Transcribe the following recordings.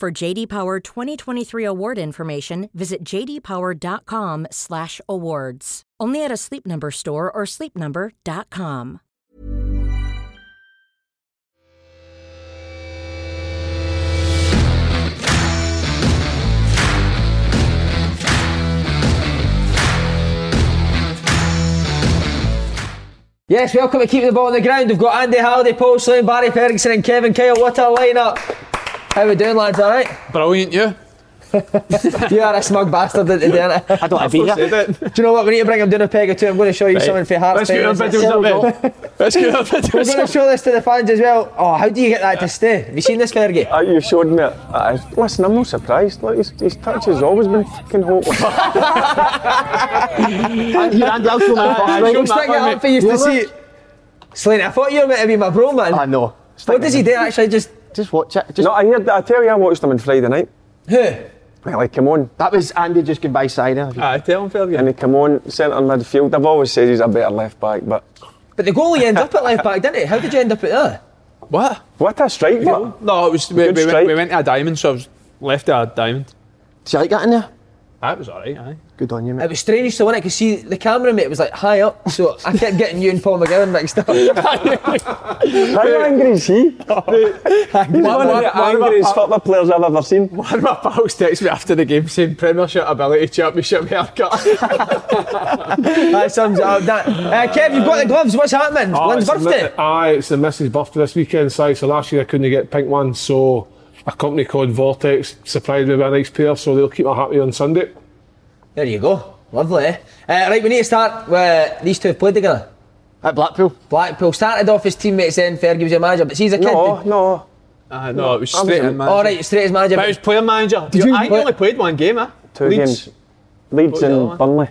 For JD Power 2023 award information, visit jdpower.com/awards. Only at a Sleep Number store or sleepnumber.com. Yes, welcome to Keep the Ball on the Ground. We've got Andy Halliday, Paul Slane, Barry Ferguson, and Kevin Kyle. What a lineup! How we doing, lads? All right? Brilliant, you. you are a smug bastard at the end. I don't have beer. Do you know what? We need to bring him down a peg or two. I'm going to show you Right. something for Hearts. Let's get our fans. videos up, mate. Let's get our We're going to show this to the fans as well. Oh, how do you get that to stay? Have you seen this, Fergie? Uh, you showed me it. Uh, listen, I'm not surprised. Look, his, his touch has always been fucking hopeless. And here, Andy, I'll show my box, right? We'll stick it up for you to see. Slane, I thought you were meant to be my bro, man. I know. what does he do actually? Just Just watch it. Just, no, I heard. I tell you, I watched them on Friday night. who? Right, like, come on. That was Andy just goodbye by side. eh? Tell him, Fergie. And he come on, centre midfield. I've always said he's a better left back, but But the goalie ended up at left back, didn't he? How did you end up at there? What? what a strike, but No, it was we, Good we, went, strike. we went to a diamond, so I was left to a diamond. Do you like that in there? That was alright, aye. Good on you, mate. It was strange to win it because see the camera mate was like high up, so I kept getting you and Paul McGowan mixed up. how angry is he? He's one of the angriest football players I've ever seen. One of my pals texted me after the game saying Premiership ability, Championship haircut. that sums it up. That. Uh, Kev, you've got the gloves. What's happening? Oh, When's it's the birthday? mi- Aye, it's the missus' birthday this weekend, Si. So last year I couldn't get pink ones, so a company called Vortex supplied me with a nice pair, so they'll keep me happy on Sunday. There you go. Lovely. Eh? Uh, right, we need to start with these two have played together. At Blackpool. Blackpool started off as teammates, then Fergie was your manager, but he's a kid. No, did- no. Aye, no, it was straight in- in, man. All right, straight as manager. But it was player manager. Did you I play- only played one game, eh? Two Leeds. games. Leeds What was the other and? Burnley.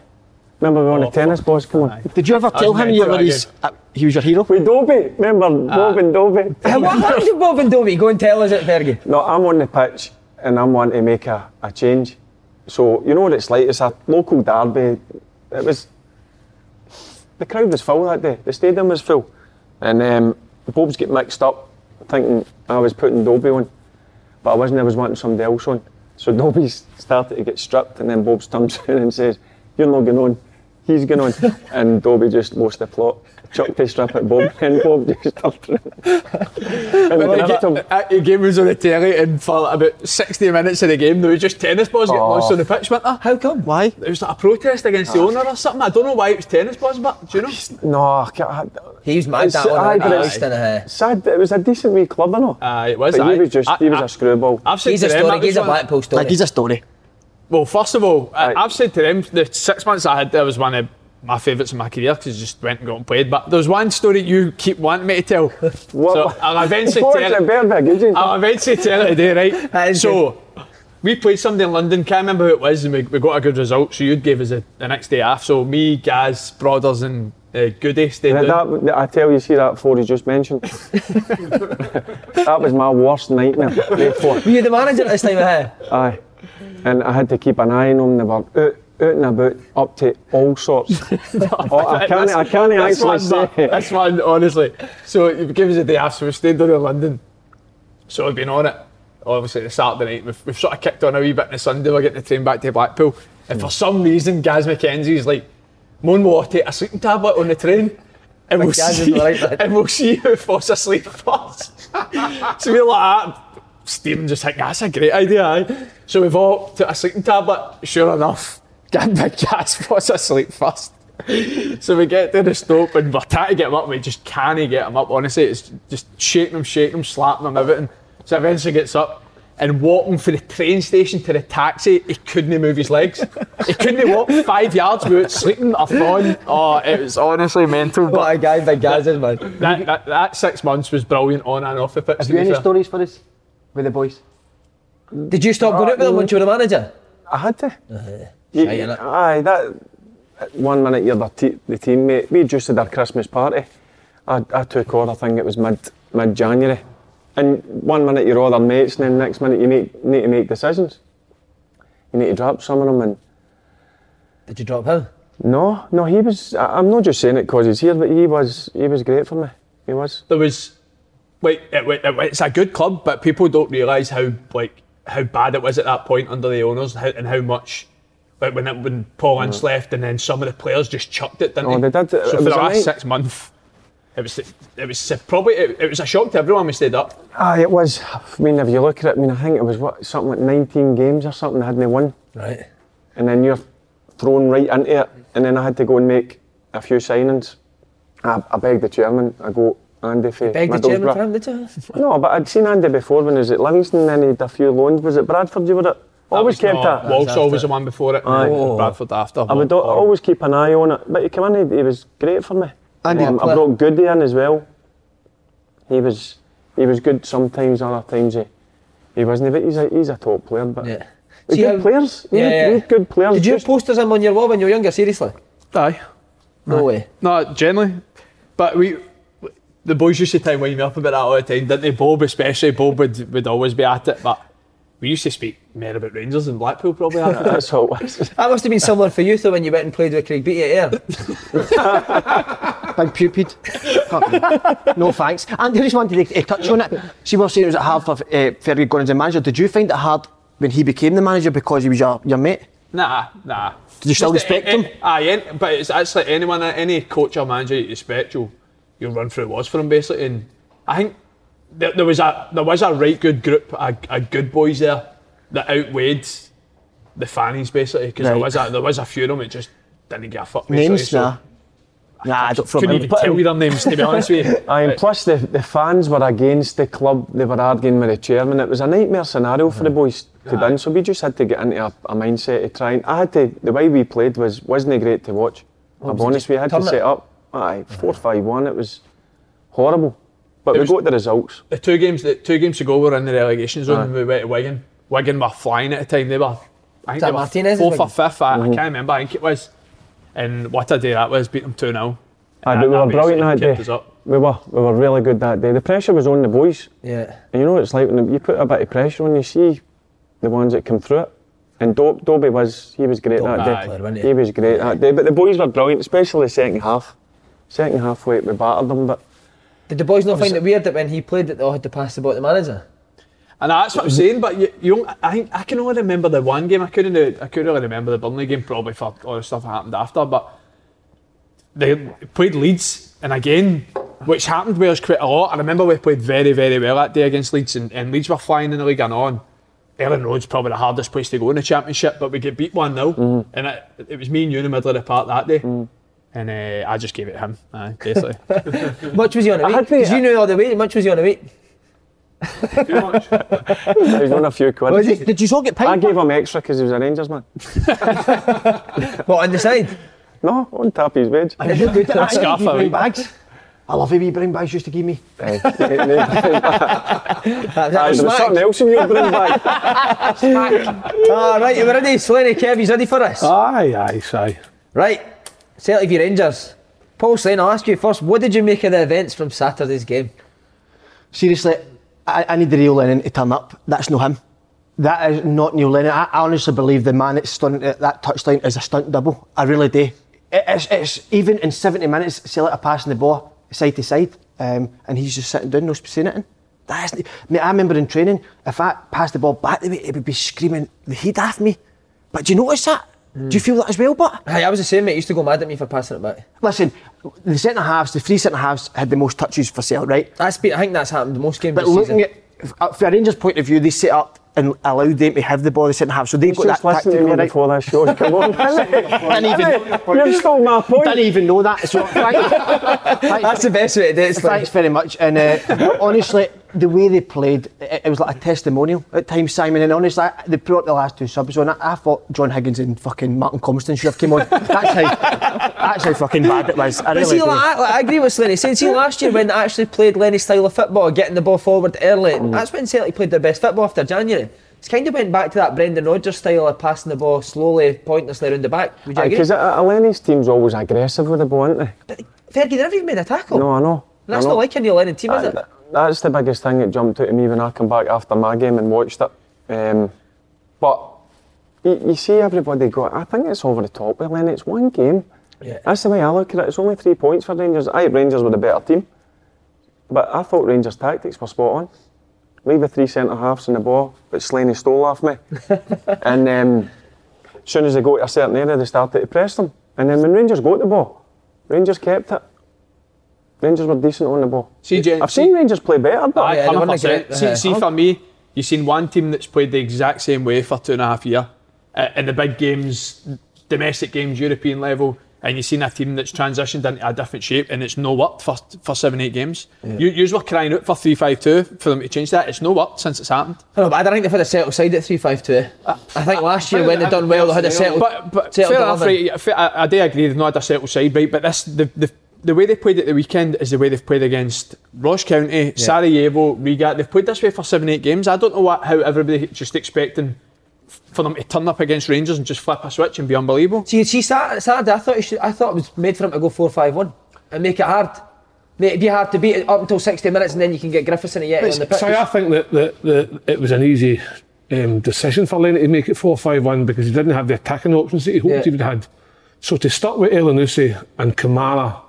Remember we were on the Oh, tennis fuck. balls? Come on. Did you ever tell him you were his, uh, he was your hero? With Dobbie. Remember Bob and Dobbie? What happened to Bob and Dobbie? Go and tell us it, Fergie. No, I'm on the pitch and I'm wanting to make a, a change. So, you know what it's like? It's a local derby. It was. The crowd was full that day. The stadium was full. And um, Bob's get mixed up, thinking I was putting Dobbie on. But I wasn't, I was wanting somebody else on. So Dobbie started to get stripped, and then Bob's turns around and says, You're not going on. He's going on. and Dobbie just lost the plot. Chucked his strip at Bob, and Bob just turned around. and Like, gripped him. uh, the game was on the telly, and for about 60 minutes of the game, there was just tennis balls getting Oh. launched on the pitch, weren't there? How come? Why? It was like a protest against the owner or something. I don't know why it was tennis balls, but do you know? No, I can't. He was mad It's- that one. aye, but Aye, it's- didn't? Sad, it was a decent wee club, I know. Aye, it was. but aye. he was just, he was I- a screwball. I've said He's a story. that was He's a one- Blackpool story. Like, he's a story. Well, first of all, I- Aye. I've said to them the six months I had there was one of my favourites in my career because I just went and got and played. But there's one story you keep wanting me to tell. What- So I'll eventually tell it it. better be a good one? I'll eventually tell it today, right? is So we played somebody in London, can't remember who it was, and we, we got a good result. So you gave us a, the next day off. So me, Gaz, Brothers, and uh, Goody stayed Now down. that, that- I tell you, see that four he just mentioned? that was my worst nightmare. Were you the manager at this time? eh? Aye. And I had to keep an eye on them. They were out, out and about, up to all sorts. oh, I can't, I can't This actually one, say. This one, honestly. So it gave us a day off, so we stayed down in London. So we've been on it. Obviously, the Saturday night, we've, we've sort of kicked on a wee bit on the Sunday. We're getting the train back to Blackpool. And hmm. for some reason, Gaz McKenzie's like, Moan will take a sleeping tablet on the train. And we'll, Gaz is see, right, lad. and we'll see who falls asleep first. so we're like that, Stephen just like, that's a great idea. Aye. So we've all took a sleeping tablet. Sure enough, get big Gaz was asleep first. So we get to the stop and we're trying to get him up. We just can't get him up. Honestly, it's just shaking him, shaking him, slapping him, everything. So eventually gets up and walking from the train station to the taxi. He couldn't move his legs. He couldn't walk five yards without sleeping or falling. Oh, it was honestly mental. What But a guy, big Gaz is, man. that, that, that six months was brilliant on and off the pitch. Have you any fair. stories for us with the boys? Did you stop going out with them once you were the manager? I had to. Shite, You- innit? aye, that one minute you're the, te- the teammate. We just had our Christmas party. I, I took over. I think it was mid mid January. And one minute you're all their mates, and then next minute you make, need to make decisions. You need to drop some of them. And Did you drop him? no, no, he was. I, I'm not just saying it because he's here, but he was. He was great for me. He was. there was wait it, it, it's a good club but people don't realise how like how bad it was at that point under the owners how, and how much like when it, when Paul Ince mm. left and then some of the players just chucked it didn't Oh, they did. so It for the last night- six months it was it was probably it, it was a shock to everyone we stayed up Aye, it was. I mean, if you look at it, I mean, I think it was what something like 19 games or something. I hadn't won. Right. and then you're thrown right into it. And then I had to go and make a few signings. I, I begged the chairman, I go, Andy for Begged the chairman Middlesbrough." for him, did you? No, but I'd seen Andy before when he was at Livingston, then he had a few loans. Was it Bradford you were at? Always was kept not- a. Walsall after. was the one before it Aye. and Bradford after I would al- always keep an eye on it. But he came in, he, he was great for me. Andy, Um, I brought Goody in as well. He was he was good sometimes, other times he, he wasn't. But he's a, he's a top player. But Yeah. We're See good how- players. We Yeah, had- yeah. had good players. Did you have just- posters in on your wall when you were younger, seriously? aye No way. No, generally. But we, the boys used to time wind me up about that all the time, didn't they? Bob, especially, Bob would, would always be at it. But we used to speak more about Rangers and Blackpool, probably. that. That's all it was. That must have been similar for you, though, when you went and played with Craig Beattie at Air. Big pupid. no thanks. And I just wanted to uh, touch on it. See, we were saying it was at hard for uh, Fergie going as a manager. Did you find it hard when he became the manager because he was your, your mate? nah, nah. Did you still Just respect a- him? Aye, but it's actually anyone, any coach or manager you respect, you'll, you'll run through was for him, basically. And I think there, there was a there was a right good group, a, a good boys there that outweighed the fannies, basically. Because there was a there was a few of them that just didn't give a fuck. basically, Names? so Nah. Nah, I don't from Couldn't him. even tell you their names, to be honest with you. Aye, and Right. plus the, the fans were against the club. They were arguing with the chairman. It was a nightmare scenario for the boys to win. So we just had to get into a, a mindset of trying. I had to. The way we played was wasn't great to watch. I'll be honest, we had to turn it? set up. Aye, four five one. It was horrible. But It we got the results. the two games the two games ago we were in the relegation zone and we went to Wigan. Wigan were flying at the time. They were I think that they were Martinez's fourth or fifth. I, I mm-hmm. can't remember. I think it was. And what a day that was, beat them 2 0. Aye, but we were brilliant that day. We were we were really good that day. The pressure was on the boys. Yeah. And you know what it's like when you put a bit of pressure on, you see the ones that come through it. And Do- Dobbie was, he was great that day. player, he? he was great that day. But the boys were brilliant, especially the second half. Second half, we, we battered them, but Did the boys not find it weird that when he played that they all had to pass the ball to the manager? And that's what I'm saying. But you, you I think I can only remember the one game. I couldn't. I couldn't really remember the Burnley game, probably for all the stuff that happened after. But they played Leeds, and again, which happened with us quite a lot. I remember we played very, very well that day against Leeds, and, and Leeds were flying in the league and on. Elland Road's probably the hardest place to go in the championship, but we get beat 1 0. Mm-hmm. And it, it was me and you in the middle of the park that day. Mm. And uh, I just gave it him, aye, basically. Much was he on a I week? Because you knew all the way. Much was he on a week? Too much. he was on a few quid. Did, did you all get paid? I paid? gave him extra because he was a Rangers man. What, on the side? No, on top of his wage. Did you good at Scarf, wee I mean. bags? I love the wee brown bags you used to give me. Aye, That, that there was was something else in your brown bag. Ah, right, you ready? Slaney Kev, he's ready for us? Aye, aye, aye. Right, Celtic v Rangers. Paul Slane, I'll ask you first, what did you make of the events from Saturday's game? Seriously, I, I need the real Lennon to turn up. That's not him. That is not Neil Lennon. I, I honestly believe the man that's stunned at that touchline is a stunt double. I really do. It- it's, it's even in 70 minutes, Celtic are passing the ball side to side, um, and he's just sitting down, no saying anything. That is, mate, I remember in training, if I passed the ball back the way, would be screaming the heat off me. But do you notice that? Do you feel that as well, but? Hey, I was the same, mate. He used to go mad at me for passing it back. Listen, the centre halves, the three centre halves had the most touches for Celtic, right? That's been, I think that's happened the most games But this looking season. at uh, from a Rangers point of view, they set up and allowed them to have the ball. They centre half, so they got that listen to tactical me right. before this show. Come on. Didn't even, You've stole my point. didn't even know that. So thank- thanks- That's the best way to do it. Thanks very much. And uh, honestly, the way they played, it, it was like a testimonial at times, Simon. And honestly, I- they brought the last two subs on. I, I thought John Higgins and fucking Martin Compston should have came on. That's how, that's how fucking bad it was. I really see, like, I, I agree with Slaney. Saying, see, last year when they actually played Lenny's style of football, getting the ball forward early, Mm. that's when Celtic played their best football after January. It's kind of went back to that Brendan Rodgers style of passing the ball slowly, pointlessly around the back. Would you agree? Because Lenny's team's always aggressive with the ball, aren't they? But Fergie, they never even made a tackle. No, I know. And that's I know. not like a Neil Lennon team, is it? Th- That's the biggest thing that jumped out at me when I come back after my game and watched it. Um, but you, you see everybody go, I think it's over the top with then It's one game. Yeah. That's the way I look at it. It's only three points for Rangers. I Rangers were the better team. But I thought Rangers' tactics were spot on. Leave the three centre halves in the ball, but Slaney stole off me. and um, as soon as they go to a certain area, they started to press them. And then when Rangers got the ball, Rangers kept it. Rangers were decent on the ball. See, Jen- I've seen Rangers play better, but Aye, yeah, they weren't 100%. great. See, Uh, see for me, you've seen one team that's played the exact same way for two and a half year uh, in the big games, domestic games, European level, and you've seen a team that's transitioned into a different shape and it's no worked for, for seven, eight games. You, you were crying out for 3 5 2 for them to change that. It's no worked since it's happened. I know, but I don't think they've had a settled side at 3 5 2. I think last year when they've done well, they had a settled. But, but fair enough, right, I, I do agree they've not had a settled side, right? But this, the, the, the way they played at the weekend is the way they've played against Ross County, Sarajevo, Riga. They've played this way for seven, eight games. I don't know what, how everybody just expecting for them to turn up against Rangers and just flip a switch and be unbelievable. See, see Sat- Saturday, I thought, should, I thought it was made for him to go 4 5 1 and make it hard. Make it be hard to beat it up until 60 minutes and then you can get Griffiths and Ajeti on the pitch. So I think that, that, that it was an easy um, decision for Lenny to make it 4 5 1 because he didn't have the attacking options that he hoped Yeah. he would have had. So to start with Elyounoussi and Kamara,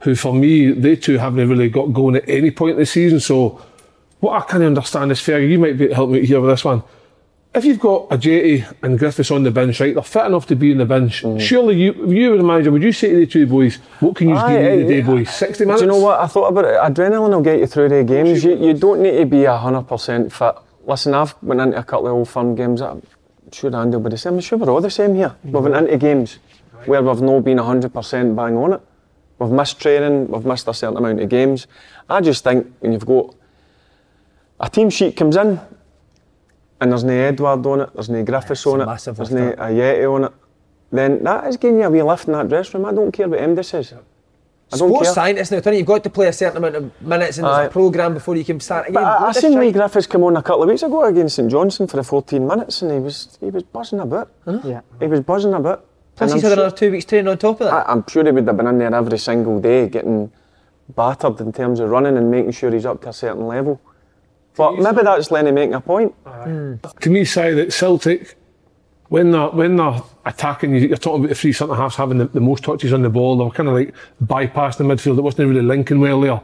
who for me, they two haven't really got going at any point in the season. So what I can understand is fair, you might be help me here with this one. If you've got Ajeti and Griffiths on the bench, right, they're fit enough to be in the bench. Mm. Surely you, you were the manager, would you say to the two boys, what can you Aye, give me eh, aye, today, eh, boys? Eh, 60 minutes? Do you know what? I thought about it. Adrenaline will get you through the games. You, you don't need to be 100% fit. Listen, I've went into a couple of old firm games. I'm sure Andy will be the same. I'm sure we're all the same here. We've went mm-hmm. into games where we've not been 100% bang on it. We've missed training, we've missed a certain amount of games. I just think when you've got a team sheet comes in and there's no Edouard on it, there's no Griffiths a on it, there's no Ajeti on it, then that is giving you a wee lift in that dressing room. I don't care what MD says. I don't Sports care. scientists now, Tony, you've got to play a certain amount of minutes in Aye. there's a programme before you can start again. But I, I What seen Lee. Griffiths come on a couple of weeks ago against St Johnstone for the 14 minutes, and he was he was buzzing a bit. Yeah. He was buzzing a bit. Plus And he's I'm had sure- another two weeks training on top of that. I, I'm sure he would have been in there every single day, getting battered in terms of running and making sure he's up to a certain level. But maybe that's Lenny making a point. Hmm. to me, say that Celtic, when they're when they're attacking, you- you're talking about the three centre halves having the, the most touches on the ball. They were kind of like bypassing the midfield. It wasn't really linking well there.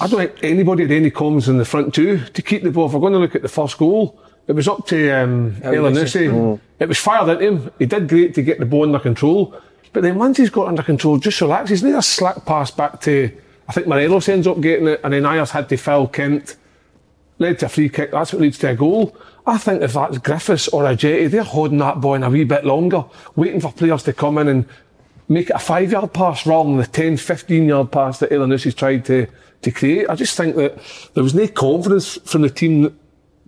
I don't think anybody had any comments in the front two to keep the ball. If we're going to look at the first goal, it was up to um, Elyounoussi. It was fired into him. He did great to get the ball under control. But then once he's got under control, just relax. He's near a slack pass back to, I think Morelos ends up getting it, and then Ajer's had to foul Kent led to a free kick. That's what leads to a goal. I think if that's Griffiths or Ajeti, they're holding that ball in a wee bit longer, waiting for players to come in and make it a five yard pass rather than the 10, 15 yard pass that Elyounoussi's tried to, to create. I just think that there was no confidence from the team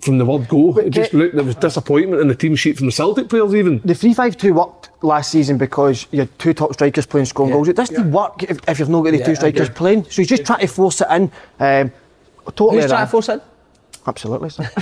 from the word go. It just get- looked, there was disappointment in the team sheet from the Celtic players even. The 3 5 2 worked last season because you had two top strikers playing scoring goals. It doesn't work if, if you've not got the Yeah, two strikers playing. So he's just trying to force it in. Um, totally Who's trying to force it? in? Absolutely. sir.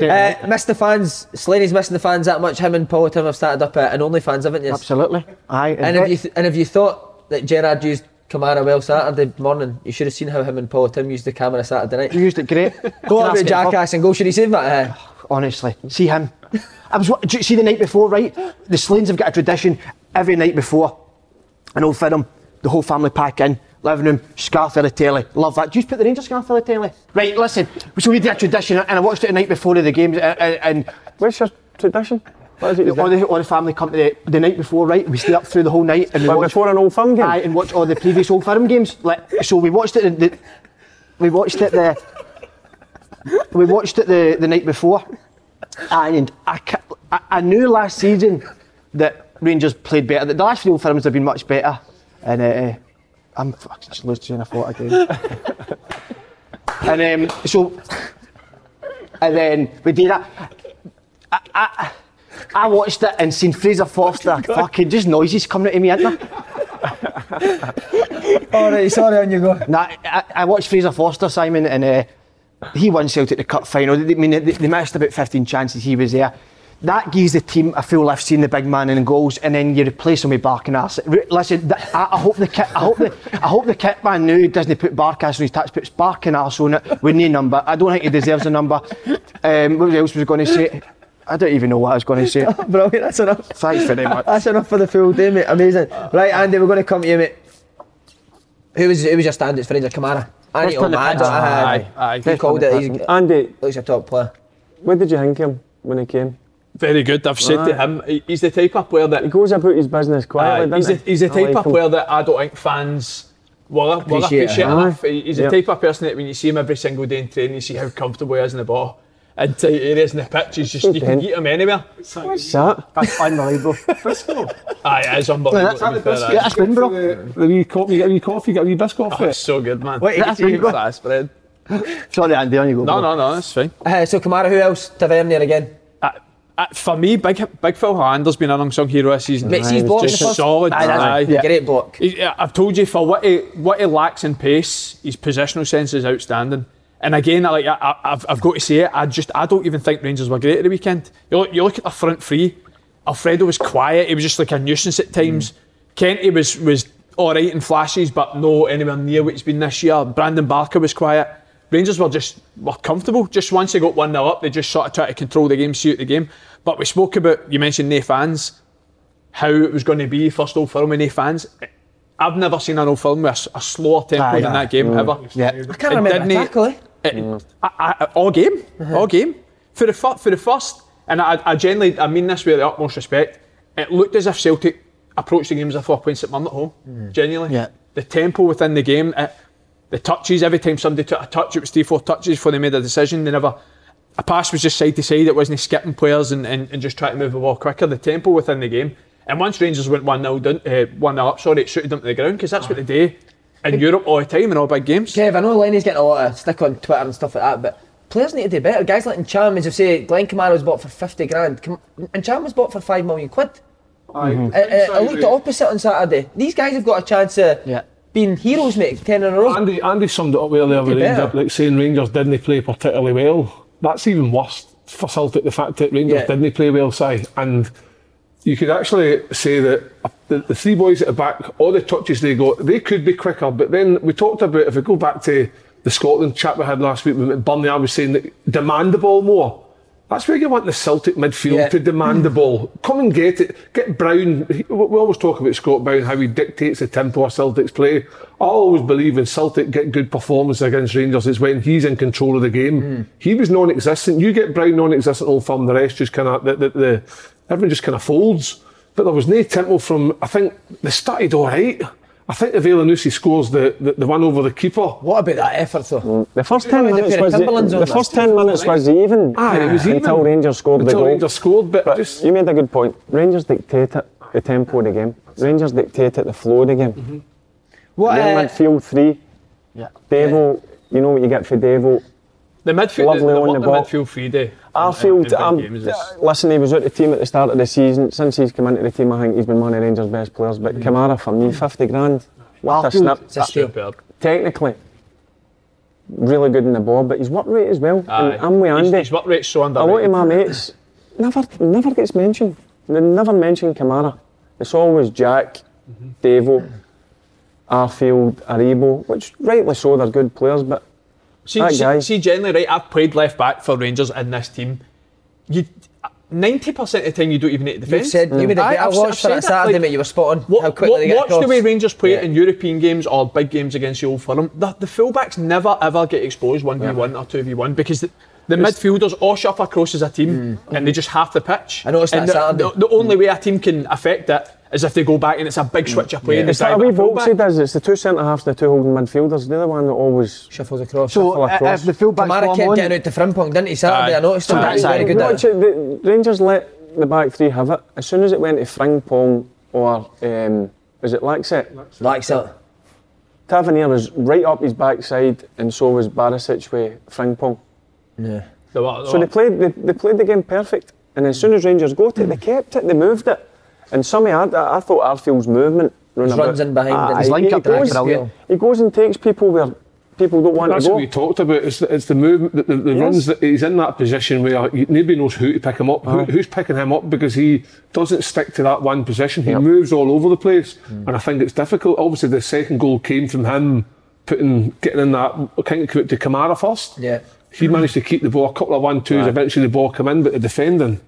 Uh, missed the fans. Slaney's missing the fans that much. Him and Paul Tim have started up an OnlyFans, haven't you? Absolutely. Aye. And if you th- and if you thought that Gerard used Kamara well Saturday morning, you should have seen how him and Paul Tim used the camera Saturday night. you used it great. Go Can I on ask about you a favour? jackass and go. Should he save that? Uh, Honestly, see him. I was. wa- do you See the night before, right? The Slanes have got a tradition every night before, an old firm. The whole family pack in, living room, scarf for the telly. Love that. Do you just put the Rangers scarf for the telly? Right. Listen. So we did a tradition, and I watched it the night before of the games, and, and, and What's your tradition? What is it? you the, all the family come to the, the night before, right? We stay up through the whole night and we But watch, before an old firm game? aye, and watch all the previous old firm games. Like, so we watched it. The, we watched it the we watched it the, the night before, and I, I, I knew last season that Rangers played better. The last few films have been much better, and uh, I'm fucking just losing of thought again. and um, so, and then we did that. I, I, I watched it and seen Fraser Forster fucking just noises coming out of me, isn't there? All right, sorry, on you go. Nah, I, I watched Fraser Forster, Simon, and uh, he won Celtic at the cup final. They, I mean, they, they missed about 15 chances. He was there. That gives the team a full lift, seeing the big man in goals, and then you replace him with Barkas. Listen, I, I hope the kit, I hope the, I hope the kit man now doesn't put Barkas on his touch, puts Barkas on it with no number. I don't think he deserves a number. Um, what else was I going to say? I don't even know what I was going to say. Brilliant, that's enough. Thanks very much. That's enough for the full day, mate. Amazing. Right, Andy, we're going to come to you, mate. Who was who was your standouts for Rangers? Kamara. Andy First on the O'Mad. pitch. Aye, aye. He called it. He's Andy, looks a top player. what did you think of him when he came? Very good. I've said to him, he's the type of player that He goes about his business quietly, Aye, he's, doesn't the, he? he's the type like of him. player that I don't think fans will, will Appreciate appreciate, it. enough. Aye. He- He's Yep. the type of person that when you see him every single day in training, you see how comfortable he is in the ball. In tight areas in the pitch, he's just, you can Ten. get him anywhere. What's that? That's unbelievable. Aye, it is unbelievable. That's to be fair, Yeah, aye. that's bro. The, the wee coffee, you get a wee coffee, get a wee biscuit off Oh, it. it's so good, man. Wait, That's you- really good. That spread. Sorry, Andy, on you go. No, bro. no, no, that's fine. Uh, so Kamara, who else? Tavernier again. Uh, uh, for me, Big Big Phil Helander's been an unsung hero this season. Mate, see his Aye, block in the just first. solid. Aye, that's Aye. a Great block. He, uh, I've told you for what he what he lacks in pace, his positional sense is outstanding. And again, I like I, I- I've, I've got to say it. I just I don't even think Rangers were great at the weekend. You look, you look at the front three. Alfredo was quiet. He was just like a nuisance at times. Kenty was was all right in flashes, but no anywhere near what he's been this year. Brandon Barker was quiet. Rangers were just were comfortable. Just once they got one 0 up, they just sort of tried to control the game, see out the game. But we spoke about you mentioned no fans how it was going to be first Old Firm with no fans. I've never seen an Old Firm with a slower tempo Aye, than aye. that game ever. Yeah. I can't It remember didn't- a tackle, eh? It- I- I- all game, all uh-huh. game. For the fir- for the first, and I, I genuinely, I mean this with the utmost respect. It looked as if Celtic approached the game as if they were playing St Mirren at home. Mm. Genuinely, Yeah. The tempo within the game, it, the touches. Every time somebody took a touch, it was three, four touches before they made a decision. They never. A pass was just side to side. It wasn't skipping players and, and, and just trying to move the ball quicker. The tempo within the game. And once Rangers went one 0 down, uh, eh, one 0 up, sorry, it suited them to the ground because that's what uh-huh. they do in Europe all the time in all big games. Kev, I know Lenny's getting a lot of stick on Twitter and stuff like that, but players need to do better. Guys like Ntcham, as you say, Glenn Kamara was bought for 50 grand. Kam- Ntcham was bought for 5 million quid. Aye. Uh, uh, I looked the opposite on Saturday. These guys have got a chance of Yeah. being heroes, mate, 10 in a row. Andy, Andy summed it up earlier with Did better. Rangers, like saying Rangers didn't play particularly well. That's even worse for Celtic, the fact that Rangers Yeah. didn't play well, Si. And you could actually say that the, the three boys at the back, all the touches they got, they could be quicker. But then we talked about, if we go back to the Scotland chat we had last week with Burnley, I was saying that demand the ball more. That's where you want the Celtic midfield Yeah. to demand the ball. Come and get it. Get Brown. We always talk about Scott Brown, how he dictates the tempo of Celtic's play. I always believe when Celtic get good performance against Rangers, it's when he's in control of the game. Hmm. He was non-existent. You get Brown non-existent, Old Firm, the rest just kind of the, the, the everyone just kind of folds. But there was no tempo from. I think they started all right. I think the Valenusi scores the, the the one over the keeper. What about that effort, though? Mm, the first 10 minutes was the, the first 10 minutes was even Aye, it was even. until Rangers scored Until the goal. Rangers scored, but, But just you made a good point. Rangers dictate it, the tempo of the game. Rangers dictate it, the flow of the game. Mm-hmm. What, Then uh, midfield three. Yeah. Devo, you know what you get for Devo. The midfield, Lovely the, the, on the the ball. midfield free day. Arfield, in- in um, big games is- listen, he was out the team at the start of the season. Since he's come into the team, I think he's been one of Rangers' best players. But Kamara, for me, 50 grand. What a Arfield, snap. it's a steal. Technically, really good in the ball, but his work rate as well. Aye. And I'm with His- Andy. His work rate's so A lot underrated. of my mates never never gets mentioned. They never mention Kamara. It's always Jack, Devo, Arfield, Aribo, which rightly so, they're good players, but See, That see, see, generally, right, I've played left back for Rangers in this team. You, 90% of the time, you don't even need to defend. You've said you made a Aye, better I've- watch I've for that Saturday, like, mate. You were spot on. What, how quickly what, they get watch the way Rangers play Yeah. it in European games or big games against the Old Firm. The, the fullbacks never ever get exposed 1v1 or 2v1 because the, the midfielders all shuffle across as a team mm. and they just half the pitch. I noticed that the, Saturday. the, the only mm. way a team can affect it as if they go back and it's a big switch up play. and It's they that drive wee it box he does. It's the two centre halves and the two holding midfielders. They're the one that always. Shuffles across. So Shuffle uh, across. if the fullback Kamara form kept on, getting out to Frimpong, didn't he? Saturday, Aye. I noticed him. So He that's very good Watch it. it, the Rangers let the back three have it. As soon as it went to Frimpong or um, was it Laxalt? Likes it. Tavernier was right up his backside, and so was Barisic with Frimpong. Yeah. They were- they So they played, they, they played the game perfect. And as soon as Rangers got it, they kept it, they moved it. And some of I, I thought Arfield's movement His running runs in behind ah, and aye, his he- link he up there, goes, brilliant. he goes and takes people where people don't want That's to what we talked about. It's the, it's the move, the, the, the Yes. runs that he's in that position where you, nobody knows who to pick him up. Who, ah. who's picking him up because he doesn't stick to that one position. He Yep. moves all over the place, hmm. and I think it's difficult. Obviously, the second goal came from him putting, getting in that kind of to Kamara first. Yeah. He managed to keep the ball, a couple of one twos. Eventually, the ball come in, but the defending.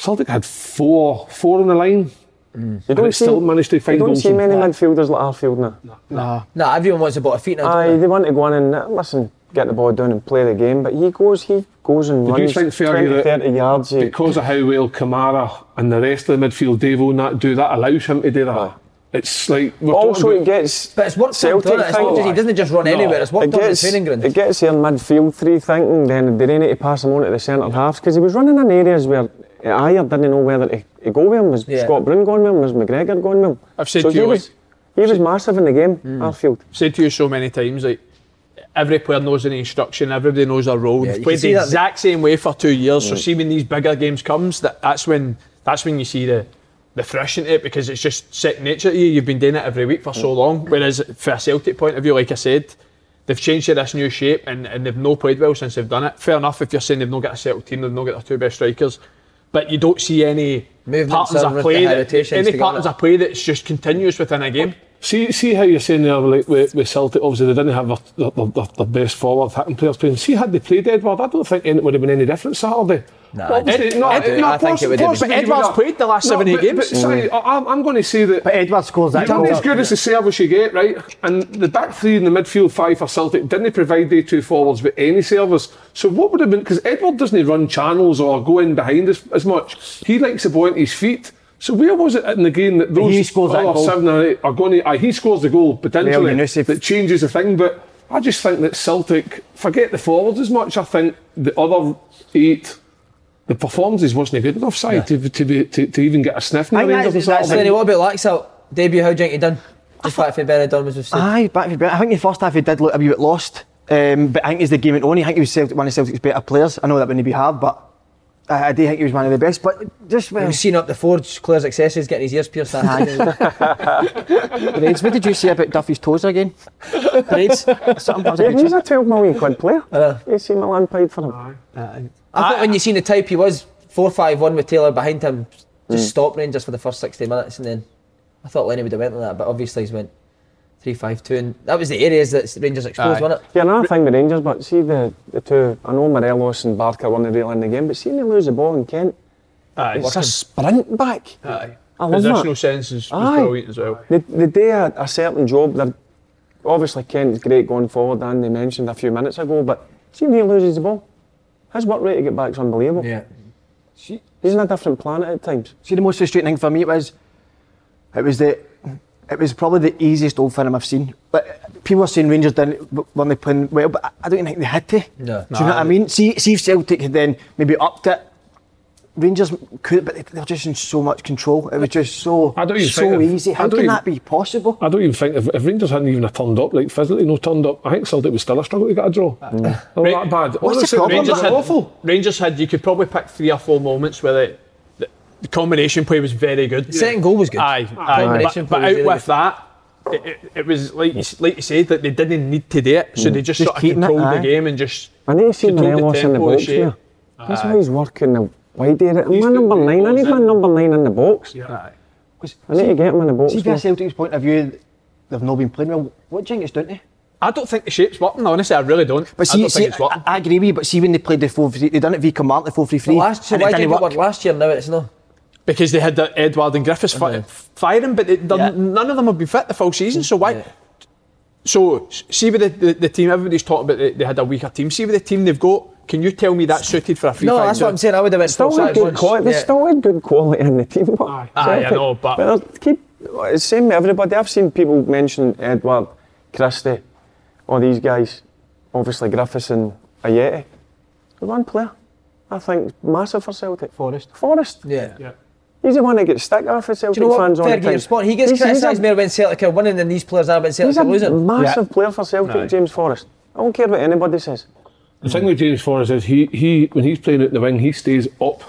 Celtic had four, four on the line. You And it still managed to find you don't see many that. midfielders like Arfield now. nah. Nah, everyone wants to bought a feet now. Aye, don't they want to go in and uh, listen, get the ball down and play the game. But he goes, he goes and Did you runs think, 20, Fergie, that 30 yards. he- because of how well Kamara and the rest of the midfield, Devo, and that do that, allows him to do that. Aye. It's like Also, it gets But it's worked Celtic doesn't it? It's not just, he doesn't just run No. anywhere. It's it worked on the gets, training ground. it gets here in midfield three thinking, then do they need to pass him on to the centre halves? Because he was running in areas where Ajer didn't know whether to, to go with him. Was Yeah. Scott Brown going with him? Was McGregor going with him? I've said so to you, he was, he was massive in the game, Hmm. Arfield. said to you so many times, like every player knows an instruction, everybody knows their role. Yeah, played can see the that- exact same way for two years. So hmm. see when these bigger games comes, that, that's when that's when you see the the fruition to it because it's just second nature to you. You've been doing it every week for so hmm. long. Whereas for a Celtic point of view, like I said, they've changed to this new shape and, and they've not played well since they've done it. Fair enough if you're saying they've not got a settled team, they've not got their two best strikers. But you don't see any Movements patterns of play, that, any patterns of play that's just continuous within a game. See, see how you're saying there, like with, with Celtic, obviously they didn't have their, their, their, their best forward hitting players playing. See, had they played Edouard, I don't think it would have been any different Saturday. Nah, Obviously, Ed- no, Ed- no, I think it would have been. But Edouard's have- played the last seven, eight but, games. But, sorry, I- I'm, I'm going to say that But Edouard scores that You've done goal. as good as the service you get, right? And the back three and the midfield five for Celtic didn't provide the two forwards with any service. So what would have been because Edouard doesn't run channels or go in behind as, as much. He likes the ball at his feet. So where was it in the game that those He scores that other goal. seven or eight are going to? Uh, Aye, he scores the goal potentially Yunusuf. that changes the thing. But I just think that Celtic forget the forwards as much. I think the other eight. The performances wasn't good enough side to, to, be, to, to even get a sniff. in the I think Rangers that's- on that's- Saturday. Slenny, what about Laxalt? Debut, how do you think he done? Just back for Benidorm, as we've said. Aye, back to I think the first half he did look a wee bit lost. Um, but I think as the game went only. I think he was Celtic, one of Celtic's better players. I know that wouldn't be hard, but I, I do think he was one of the best. But just well, We've seen up the forge, Claire's accessories, getting his ears pierced. Braids, what did you say about Duffy's toes again? Braids? Something was a Yeah, he's a 12 million quid player. Uh. You see Milan paid for him. I thought when you seen the type he was, 4 5 1 with Taylor behind him, just stop Rangers for the first 60 minutes, and then I thought Lenny would have went on that, but obviously he's went 3 5 2, and that was the areas that Rangers exposed, Aye. wasn't it? Yeah, another thing with Rangers, but see the, the two, I know Morelos and Barker weren't really in the game, but seeing they lose the ball in Kent, Aye. it's a sprint back. Aye. I love Positional that. sense is, was Aye. brilliant as well. They, they do a, a certain job. They're, obviously, Kent's great going forward, and they mentioned a few minutes ago, but see when he loses the ball, his work rate to get back is unbelievable. Yeah, He's on a different planet at times. See, the most frustrating thing for me was, it was the, it was probably the easiest old firm I've seen. But people are saying Rangers didn't when they playing well, but I- I don't think they had to. No. Do you know what I mean? See, see if Celtic had then maybe upped it. Rangers could, but they- they were just in so much control. It was just so I don't even so think if- easy. I How don't can even- that be possible? I don't even think if, if Rangers hadn't even turned up, like physically no turned up, I think Celtic was still a struggle to get a draw. Mm. They're Ra- that bad. What's the problem? Rangers Rangers had had, awful. Rangers had, you could probably pick three or four moments where the, the, the combination play was very good. The second goal was good. Aye, ah. aye. Combination But, but out really with good. that, it, it, it was like you, like you said that they didn't need to do it, so mm. they just, Just sort of keeping it, controlled the game and just. I need to see controlled Morelos in the tempo, box shape. here. That's how he's working the wide area. My number nine, I need my number nine in the box. Aye. I need to get him in the box. See, here. from Celtic's point of view, they've not been playing well. What do you think it's down to? I don't think the shape's working. Honestly, I really don't. But I see, don't see think it's working. I, I agree with you, but see when they played the 4 3 they done it v Command, the 4 3 3. Last, so why did it work last year now it's no? Because they had the Edouard and Griffiths fi- firing, but it, Yeah. none of them have been fit the full season. So why? Yeah. So see with the, the, the team, everybody's talking about they, they had a weaker team. See with the team they've got, Can you tell me that suited for a free No, five? that's what I'm saying. I would have went Still full had good once. quality. There's Yeah. still had good quality in the team. But Aye, I Celtic- know, but- there's- keep it's same with everybody. I've seen people mention Edward, Christie, all these guys. Obviously Griffiths and Ajeti. The one player, I think, massive for Celtic. Forrest. Forrest. Yeah. Yeah. He's the one that gets stick off of Do Celtic you know fans what? all the get your time. spot. He gets He's- he's a- criticised more when Celtic are winning than these players are when Celtic He's are a losing. massive Yeah. player for Celtic, Aye. James Forrest. I don't care what anybody says. The thing with James Forrest is he, he when he's playing out the wing, he stays up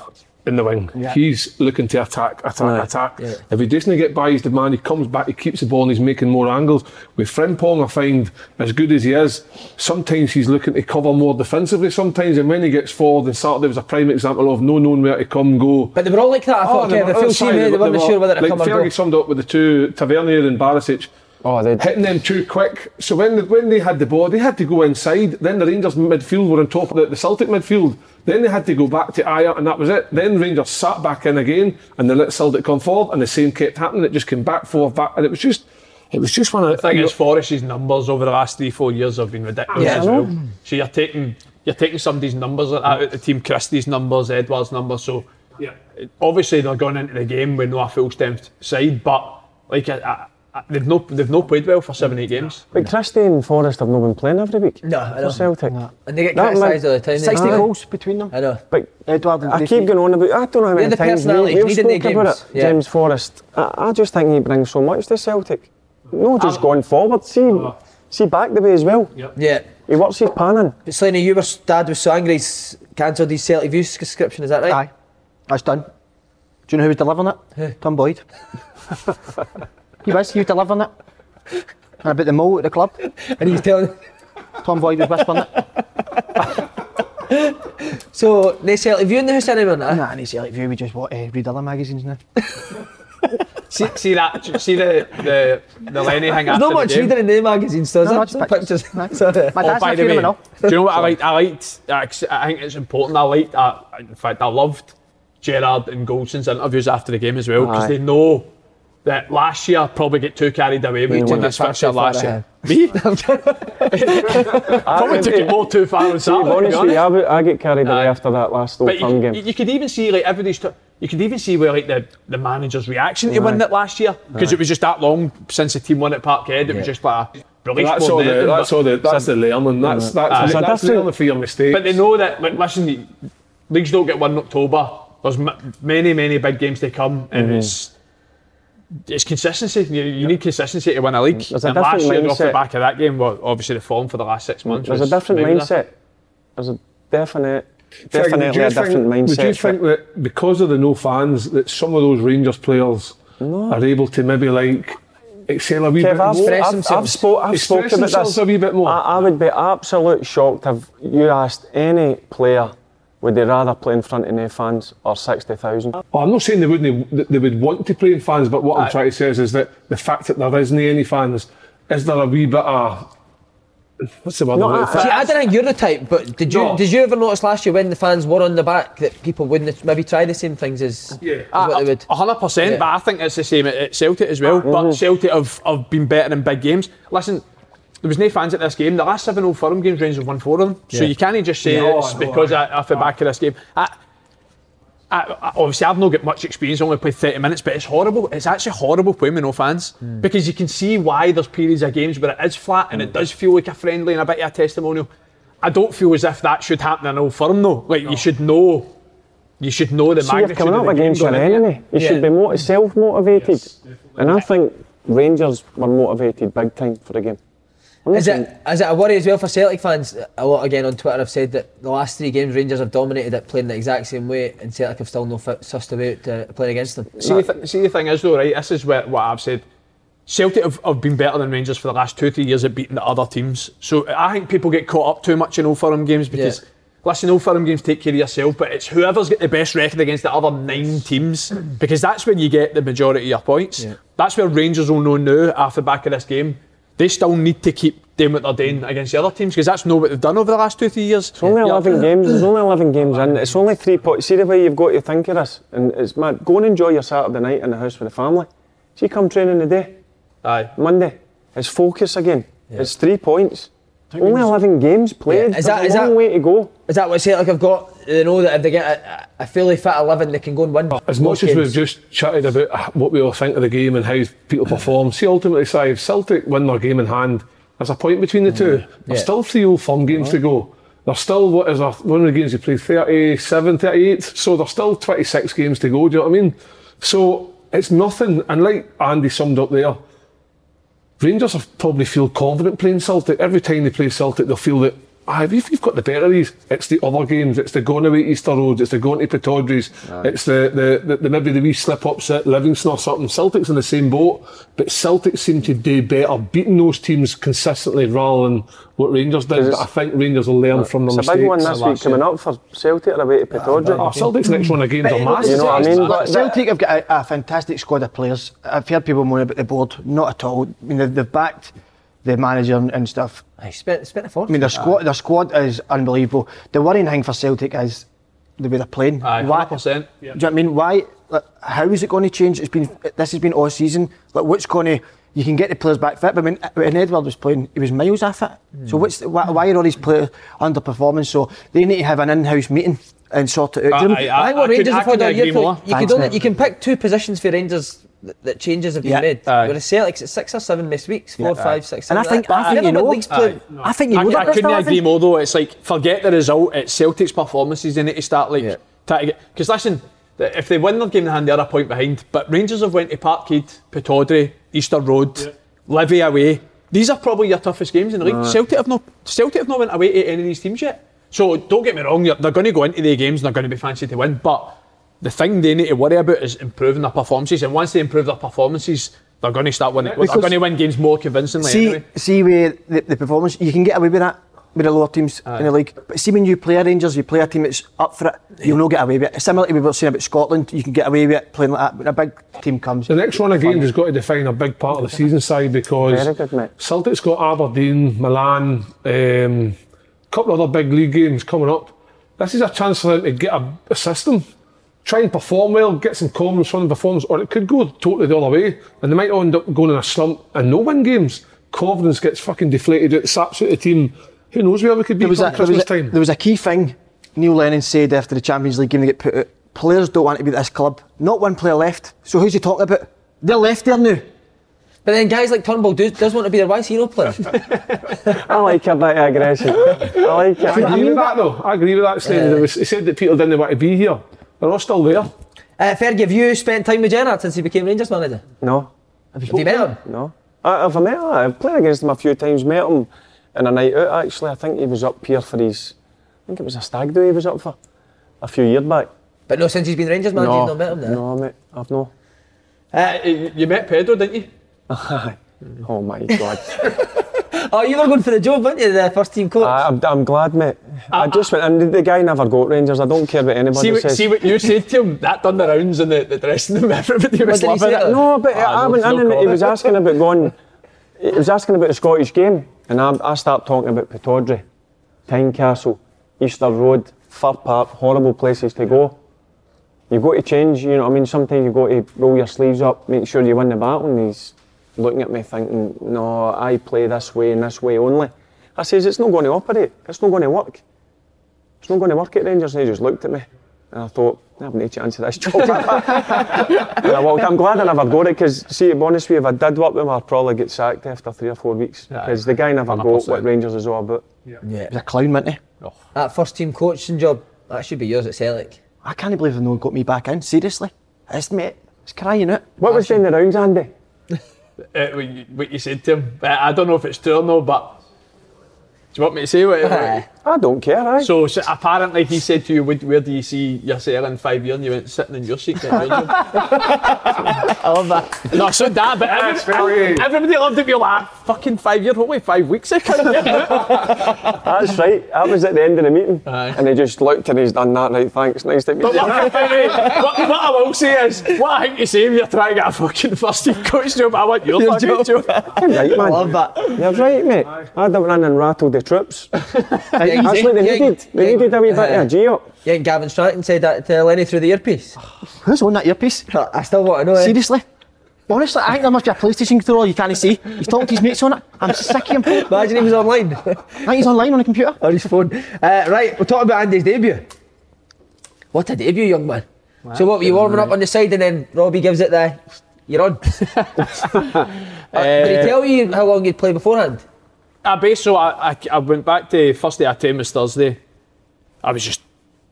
in the wing. Yeah. He's looking to attack, attack, Aye. attack. If he doesn't get by his man, he comes back, he keeps the ball and he's making more angles. With Frimpong, I find, as good as he is, sometimes he's looking to cover more defensively sometimes, and when he gets forward, and Saturday was a prime example of no knowing where to come, and go. But they were all like that. I thought, oh, they okay, the full team, they were- weren't sure whether to like come or Fergie go. summed up with the two, Tavernier and Barisic, Oh, they hitting them too quick. So when the, when they had the ball, they had to go inside. Then the Rangers midfield were on top of the, the Celtic midfield. Then they had to go back to Aya, and that was it. Then Rangers sat back in again, and they let Celtic come forward, and the same kept happening. It just came back forward, back, and it was just, it was just one of The thing is, Forrest's numbers over the last three, four years have been ridiculous Yeah, as I well. So you're taking you're taking somebody's numbers like that out the team, Christie's numbers, Edouard's numbers. So Yeah. obviously they're going into the game with no a full strength side, but like I, I, I, they've no they've no played well for seven eight games. But Christie and Forrest have not been playing every week. No, I for know. Celtic. And they get That criticised man- all the time. 60 Aye. goals between them. I know. But Edouard and I keep going on about. I don't know how many the times we, personalities we've needed in the spoken about games. it. Yeah. James Forrest. I, I just think he brings so much to Celtic. No, just Ah. going forward. See, see back the way as well. Yeah. He works his pan in. But Slaney, you were dad was so angry he's cancelled his Celtic Views subscription, is that right? Aye. That's done. Do you know who was delivering it? Tom Boyd. he was. He was delivering it. And about the mole at the club. And he's telling. Tom Boyd was whispering it. So, no Celtic View in the house anymore now? Nah, any Celtic view, we just what, uh, read other magazines now. See, see that? See the the the Lenny hang There's not much game? reading in the magazines, does No, there? just Some pictures. pictures. Sorry. My Oh, dad's by not the feeling way, do you know what I liked? I liked. I I think it's important. I liked. I, in fact, I loved Gerard and Goldson's interviews after the game as well because they know that last year probably get too carried away with took winning it this far fixture too far last year. Me? probably took it more too far on To Saturday. be to be honest with you, honest. I, I get carried away Aye. after that last Old But Firm game. you, you could even see like everybody's. T- you could even see where like the, the manager's reaction to winning it last year because it was just that long since the team won at Parkhead. It was just like a release that's more all than the, anything, that's all the, that's the learning. That's, that's, Aye. that's, It's a different- learning for your mistakes. But they know that, like, listen, leagues don't get won in October. There's m- many, many big games to come, and Mm-hmm. it's it's consistency. You, you need consistency to win a league. There's a and last different year, off the back of that game, well, obviously the form for the last six mm, months. There's a different maybe that. mindset. There's a definite, definitely would you a think- different mindset. Would you think that because of the no fans, that some of those Rangers players are able to maybe like excel a wee Kev, bit I've, more? Express I've, I've, themselves. I've spoken about this. a wee bit more. I, I would be absolute shocked if you asked any player would they rather play in front of no fans or 60,000. Oh, I'm not saying they wouldn't. They would want to play in fans, but what I'm trying to say is, is that the fact that there isn't any fans, is there a wee bit of what's the word? No, I'm looking I- for? See, I don't think you're the type, but did you No. did you ever notice last year when the fans were on the back that people wouldn't maybe try the same things as, Yeah. as what they uh, would? A hundred percent, Yeah. but I think it's the same at, at Celtic as well. But mm-hmm. Celtic have, have been better in big games. Listen, there was no fans at this game. The last seven Old Firm games, Rangers have won four of them. So you can't just say No, it's oh, no, because aye. I, off the back of this game. I, I, I- obviously, I've not got much experience. I only played 30 minutes, but it's horrible. It's actually horrible playing with no fans hmm. because you can see why there's periods of games where it is flat and it hmm. does feel like a friendly and a bit of a testimonial. I don't feel as if that should happen in Old Firm though. Like you should know, you should know the So you're magnitude coming of up the game against your going it. enemy. You Yeah. should be moti- self-motivated. and I think Rangers were motivated big time for the game. I'm Is it, is it a worry as well for Celtic fans? A lot again on Twitter have said that the last three games Rangers have dominated it playing the exact same way and Celtic have still no fit, sussed about uh, playing against them. See, the th- see, the thing is though, right? This is what, what I've said. Celtic have, have been better than Rangers for the last two, three years at beating the other teams. So I think people get caught up too much in Old Firm games because, Yeah. listen, Old Firm games take care of yourself, but it's whoever's got the best record against the other nine teams because that's when you get the majority of your points. Yeah. That's where Rangers will know now after the back of this game. They still need to keep doing what they're doing against the other teams because that's not what they've done over the last two, three years. It's only Yeah. 11 games. There's only 11 games in. It's only three points. See the way you've got to think of this. And it's mad. Go and enjoy your Saturday night in the house with the family. See, come training today, Aye. Monday. It's focus again. It's three points. Only 11 games played. Yeah, is There's that- a is long that- way to go. Is that what say? Like I've got? They know that if they get a, a fully fit 11, they can go and win. As most much as we've just chatted about uh, what we all think of the game and how people perform, see ultimately, Si, if Celtic win their game in hand, there's a point between the two. There's Yeah. still three old firm games to go. There's still, what is there, one of the games you played, 37, 38, so there's still 26 games to go, do you know what I mean? So it's nothing, and like Andy summed up there, Rangers have probably feel confident playing Celtic. Every time they play Celtic, they'll feel that, ah, if you've got the better of these, it's the other games. It's the going away Easter Roads, it's the going to Pittodries, it's the, the, the, the maybe the wee slip ups at Livingston or something. Celtic's in the same boat, but Celtic seem to do better beating those teams consistently rather than what Rangers did. But I think Rangers will learn from their It's a big one this week coming up for Celtic. They're away to Pittodrie. Oh, Celtic's next one again are But massive. You know what I mean? But Celtic have got a, a fantastic squad of players. I've heard people moan about the board. Not at all. I mean, they've, they've backed the manager and, and stuff. I spent, spent a I fortune. I mean, their squad, their squad is unbelievable. The worrying thing for Celtic is the way they're playing. Aye, Why- 100%. Do you know what I mean? Why? Like, how is it going to change? It's been this has been all season. Like, what's going to? You can get the players back fit, but when, uh, when Edouard was playing, he was miles off it. Hmm. So what's the, why, why are all these players underperforming? So they need to have an in-house meeting and sort it out. Do you know- Aye, aye. I think what I Rangers could- have had couldn't all year agree more. you, could only, you can pick two positions for Rangers that, that changes have been Yeah. made. Aye. Whereas Celtic's it's six or seven missed weeks, four, five, six, And I think- I think you won know- leagues played. I think you I, know I that. couldn't agree think. more though. It's like forget the result. It's Celtic's performances they need to start like Yeah. try to get because listen, if they win their game in hand, they're a point behind. But Rangers have went to Parkhead, Pittodrie, Easter Road, Livy away. These are probably your toughest games in the league. Celtic have not Celtic have not went away to any of these teams yet. So don't get me wrong, they're going to go into the games and they're going to be fancy to win. But the thing they need to worry about is improving their performances. And once they improve their performances, they're going to start winning. They're going to win games more convincingly. See, anyway. see where the, the performance you can get away with that with the lower teams in the league. But see when you play a Rangers, you play a team that's up for it, you'll not get away with it. Similar to what we were saying about Scotland, you can get away with it playing like that. When a big team comes, The next one again has got to define a big part of the season side because Very good, mate. Celtic's got Aberdeen, Milan, um, a couple of other big league games coming up. This is a chance for them to get a, a system, try and perform well, get some confidence from the performance, or it could go totally the other way, and they might end up going in a slump and no win games. Confidence gets fucking deflated, it saps out the team. Who knows where we could be there was, a, come there, was Christmas a, time? there was a key thing Neil Lennon said after the Champions League game they get put out. Players don't want to be at this club. Not one player left. So who's he talking about? They're left there now. But then guys like Turnbull do, does want to be their wise hero player. I like your bit of aggression. I like it. I agree with that though. I agree with that. Saying it he said that people didn't want to be here. They're all still there. uh, Fergie, have you spent time with Gerrard since he became Rangers manager? No, Have you met him? no. I, I've met him. I've played against him a few times. Met him in a night out. Actually, I think he was up here for his. I think it was a stag do he was up for a few years back. But no, since he's been Rangers manager, you've not met him now. no, mate. I've no. Uh, you you met Pedro, didn't you? Oh my god. Oh, you were going for the job, weren't you, the first team coach? I, I'm, I'm glad, mate. I just went, and the guy never got Rangers. I don't care what anybody See what, says. see what you said to him? That done the rounds in the, the dressing room. Everybody was did loving say it. No, but Ah, I no, went no in and he was asking about going. He was asking about the Scottish game, and I, I start talking about Pittodrie, Tynecastle, Easter Road, Fir Park, horrible places to go. You've got to change, you know what I mean? Sometimes you've got to roll your sleeves up, make sure you win the battle. And he's looking at me thinking, no, I play this way and this way only. I says, it's not going to operate, it's not going to work. It's not going to work at Rangers. And he just looked at me, and I thought, I have no chance of this job. And I walked, I'm glad I never got it because, see, to be honest with you, if I did work with him, I'd probably get sacked after three or four weeks because the guy never got 100%. what Rangers is all about. He was a clown, wasn't he? Oh. That first team coaching job, that should be yours at Celtic. I can't believe they've not got me back in. Seriously, it's mate, it's crying out. What was doing the rounds, Andy? Uh, what, you, what you said to him. Uh, I don't know if it's true or no, but do you want me to say what? Aye. I don't care, aye. so, so apparently he said to you, "Where- "Where do you see yourself in five years?" And you went sitting in your seat. getting your job. I love that. no, so that, but That's every, very- everybody loved it. You're like, ah, fucking five years. What? Wait, five weeks? ago?" That's right. That was at the end of the meeting. Aye. And he just looked and he's done that, right, thanks, nice to meet But you. what, what, what I will say is, what I think you say if you're trying to get a fucking first team coach job, I want your fucking job. right, man. I love that. You're right, mate. I'd have run and rattled the troops. Yeah, That's you- what they yeah, needed. They yeah, needed a wee bit uh, of a G up. Yeah, and Gavin Strachan said that to Lenny through the earpiece. Who's on that earpiece? I still want to know. eh? Seriously? Honestly, I think there must be a PlayStation controller you can't see. He's talking to his mates on it. I'm sick of him. I Imagine he was online I think he's online on a computer. on his phone. Uh, right, we'll talk about Andy's debut. What a debut, young man. so what were you warming up on the side and then Robbie gives it the you're on. Uh, did he tell you how long you'd play beforehand? I so I, I, I went back to first day I trained was Thursday. I was just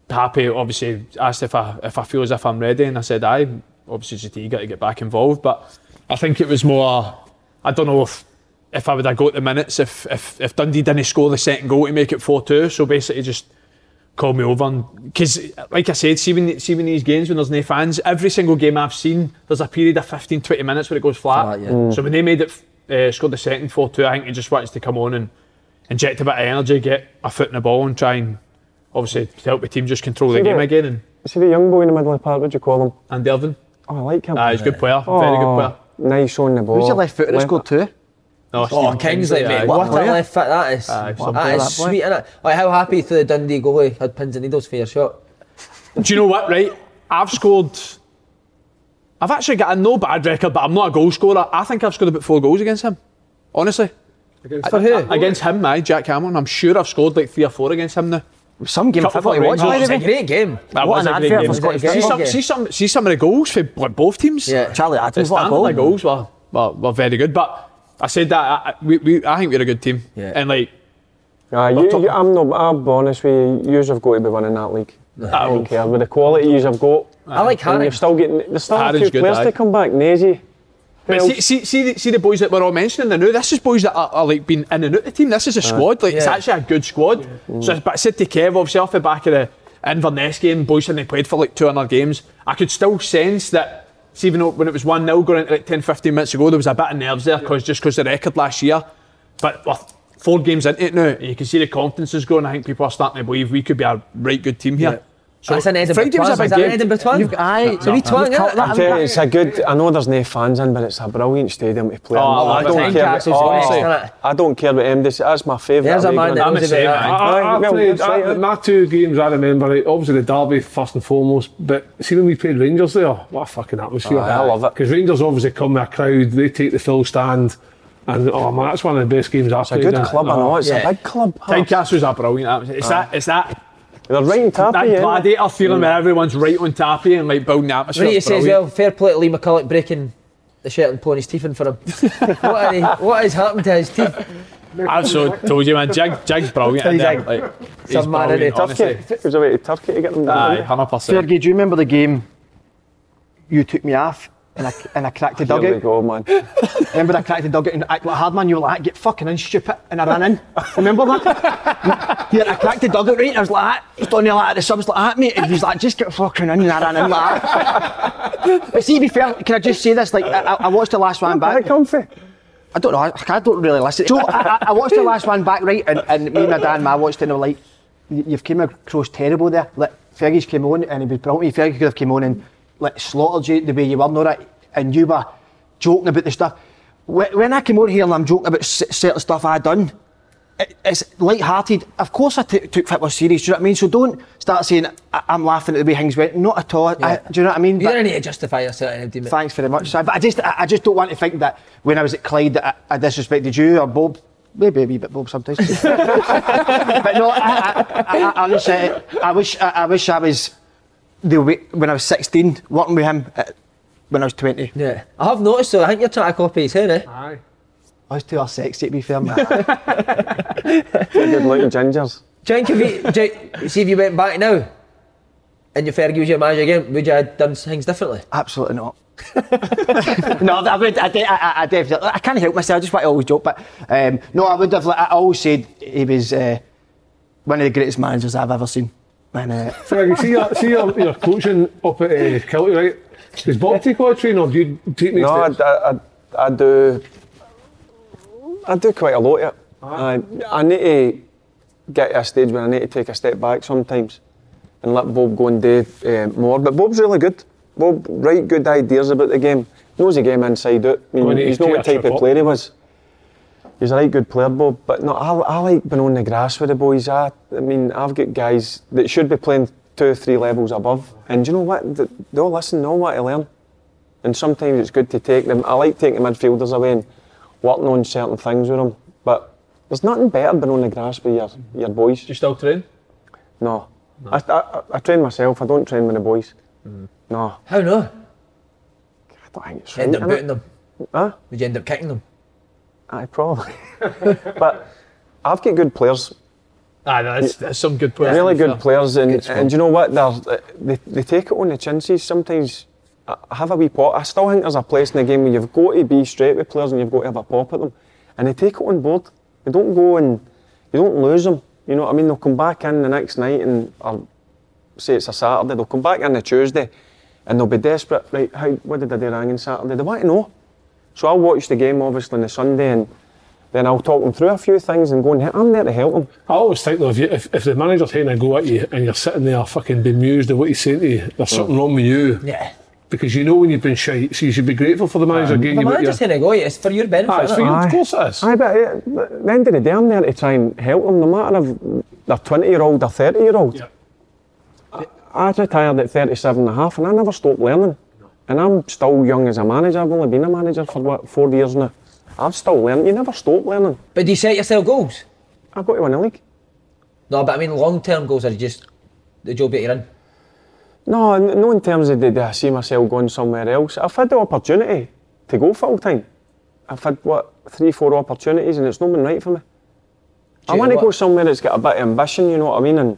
happy. Obviously, asked if I if I feel as if I'm ready, and I said I. Obviously, just eager to get back involved, but I think it was more. I don't know if if I would have got the minutes if if if Dundee didn't score the second goal to make it four two. So basically, just call me over because like I said, see when, see when these games when there's no fans, every single game I've seen, there's a period of 15, 20 minutes where it goes flat. Flat, yeah. So when they made it, uh, scored the second 4-2, I think he just wants to come on and inject a bit of energy, get a foot in the ball and try and obviously help the team just control the game the- again. And See the young boy in the middle of the park, what do you call him? Andy Irving, Oh, I like him. ah, he's a good player, very good player. Nice on the ball. Who's your left footer that scored two? No, Oh, Kingsley, mate. aye. What a left foot that is. Aye, some that player, is that boy. sweet, innit? Like, how happy for the Dundee goalie had pins and needles for your shot? Do you know what, right? I've scored. I've actually got a no bad record, but I'm not a goal scorer. I think I've scored about four goals against him. Honestly. For who? Against him, aye, Jack Cameron. I'm sure I've scored like three or four against him now. Some game of Couple football you of watch, by a great game. That What was an a great advert game. for Scottish See football. some, see some, see some of the goals for both teams. Yeah. Charlie The Adams, what a goal. of goals were, were, were very good. But I said that I, I- we, we, I think we're a good team. Yeah. And like, Aye, you, you, I'm not. I'll be honest with you. Yous have got to be winning that league. I don't care with the quality yous have got. I uh, like And Harry. you're still getting. There's still a Harry's few good, players to come back. Nazy. but see, see, see, the, see the boys that we're all mentioning. The new, this is boys that are, are like been in and out the team. This is a squad. Like it's actually a good squad. So, but I said to Kev, obviously off the back of the Inverness game, boys hadn't played for like 200 games. I could still sense that. See, even though when it was 1 0 going into like 10, 15 minutes ago, there was a bit of nerves there because just because the record last year. But with four games into it now, you can see the confidence is growing. I think people are starting to believe we could be a right good team here. Yeah. That's an Edinburgh Friday was a Twang. big Is that an game. Edinburgh Twang? You've- aye, It's a wee you've twang, caught that. You, it's a good. I know there's no fans in, but it's a brilliant stadium to play. Oh, in. I I don't care. Tynecastle's what- oh. I don't care what MD says. That's my favourite. There's a away man that. I'm knows the same, about man. that. I, I, Aye, I well, played, that's right, I, yeah. my two games I remember, obviously the derby first and foremost, but see when we played Rangers there, what a fucking atmosphere. Aye, I love it. Because Rangers obviously come with a crowd, they take the full stand, and oh man, that's one of the best games I've It's a good club, I Oh, know. It's a big club. Tynecastle's a brilliant atmosphere. It's that, it's that, They're right on top that of you, innit? Eh? gladiator feeling where everyone's right on top of you and like building the atmosphere. What do you say as well? Fair play to Lee McCulloch breaking the shirt and pulling his teeth in for him. what, are he, what has happened to his teeth? I've so told you, man. Jig, Jig's brilliant. in He's there, like- like, he's some man in brilliant, it. honestly. Turkey. It was away to Turkey to get them. Aye, done. hundred percent. Fergie, do you remember the game you took me off and I, and I cracked the Here we go, man. Remember I cracked the dugout and act like a hard man? You were like, get fucking in, stupid. And I ran in. Remember that? yeah, I cracked the dugout right and I was like, ah, he's down there like the subs like that, mate. And he's like, just get fucking in. And I ran in like that. Ah. but see, to be fair, can I just say this? Like, I, I watched the last one Back comfy. I don't know. I, I don't really listen. So I, I- watched the last one back, right? And, and me and my dad and I watched it and they were like, "You- "You've came across terrible there." Like Fergie's came on and he was brilliant. Fergie could have came on and like slaughtered you the way you were, that, and you were joking about the stuff. When, I came over here and I'm joking about certain stuff I done, it's light-hearted. Of course, I t- took football serious. Do you know what I mean? So don't start saying I- I'm laughing at the way things went. Not at all. I, do you know what I mean? You But- don't need to justify yourself. Thanks very much, mm. Si. But I just, I, I just don't want to think that when I was at Clyde that I, I disrespected you or Bob. Maybe a wee bit Bob sometimes. but no, I, I, I, I, honestly, I wish, I wish I was the way, when I was 16 working with him uh, when I was 20. Yeah. I have noticed though, I think you're trying to copy his hair, eh? Aye. Us two are sexy to be fair, man. Good looking gingers. Do you think if you, do you, see if you went back now and your Fergie was your manager again, would you have done things differently? Absolutely not. no, I would. I, de- I, I, I definitely. I can't help myself. I just want to always joke, but um, no, I would have. Like, I always said he was uh, one of the greatest managers I've ever seen. And uh, Fergie, see your, see your, your coaching up at uh, Kelty, right? Does Bob take all the training or do you take me No, I. I, I, I do. I do quite a lot of it. I, I need to get to a stage where I need to take a step back sometimes and let Bob go and do uh, more. But Bob's really good. Bob, right good ideas about the game. Knows the game inside out. I mean, he's he's not what type of player he was. He's a right good player, Bob. But no, I, I like being on the grass with the boys. I, I mean, I've got guys that should be playing two or three levels above. And you know what? They, they all listen, they all want to learn. and sometimes it's good to take them. I like taking midfielders away and working on certain things with them. But there's nothing better than on the grass with your, your boys. Do you still train? No. I, I, I train myself, I don't train with the boys. Mm-hmm. No. How no? I don't think it's End up booting them. Huh? Would you end up kicking them? Aye, probably. but I've got good players, ah, Aye, that's, that's some good players. really good fair. players, and, Good and you know what? They're, they, they take it on the chances. Sometimes I I have a wee pop. I still think there's a place in the game where you've got to be straight with players and you've got to have a pop at them. And they take it on board. They don't go and you don't lose them. You know what I mean? They'll come back in the next night and or say it's a Saturday, they'll come back in the Tuesday and they'll be desperate. Right, how, what did I do wrong on Saturday? They want to know. So I'll watch the game obviously on the Sunday and then I'll talk them through a few things and go and I'm there to help them. I always think though, if, you, if, if the manager's taking a go at you and you're sitting there fucking bemused at what he's saying to you, there's something wrong with you. Yeah. Because you know when you've been shite, so you should be grateful for the manager getting The you what you're... manager's saying to go, it's for your benefit. Ah, it's for innit? you, Aye. of course it is. Aye, but at the end of the day, I'm there to try and help them, no matter if they're 20 year old or 30 year old. Yeah. I retired at 37 and a half and I never stopped learning. And I'm still young as a manager. I've only been a manager for what, four years now. I've still learned. You never stop learning. But do you set yourself goals? I've got to win a league. No, but I mean long term goals are just the job that you're in. No, no in terms of did I see myself going somewhere else. I've had the opportunity to go full time. I've had, what, three, four opportunities and it's not been right for me. I want to go somewhere that's got a bit of ambition, you know what I mean? And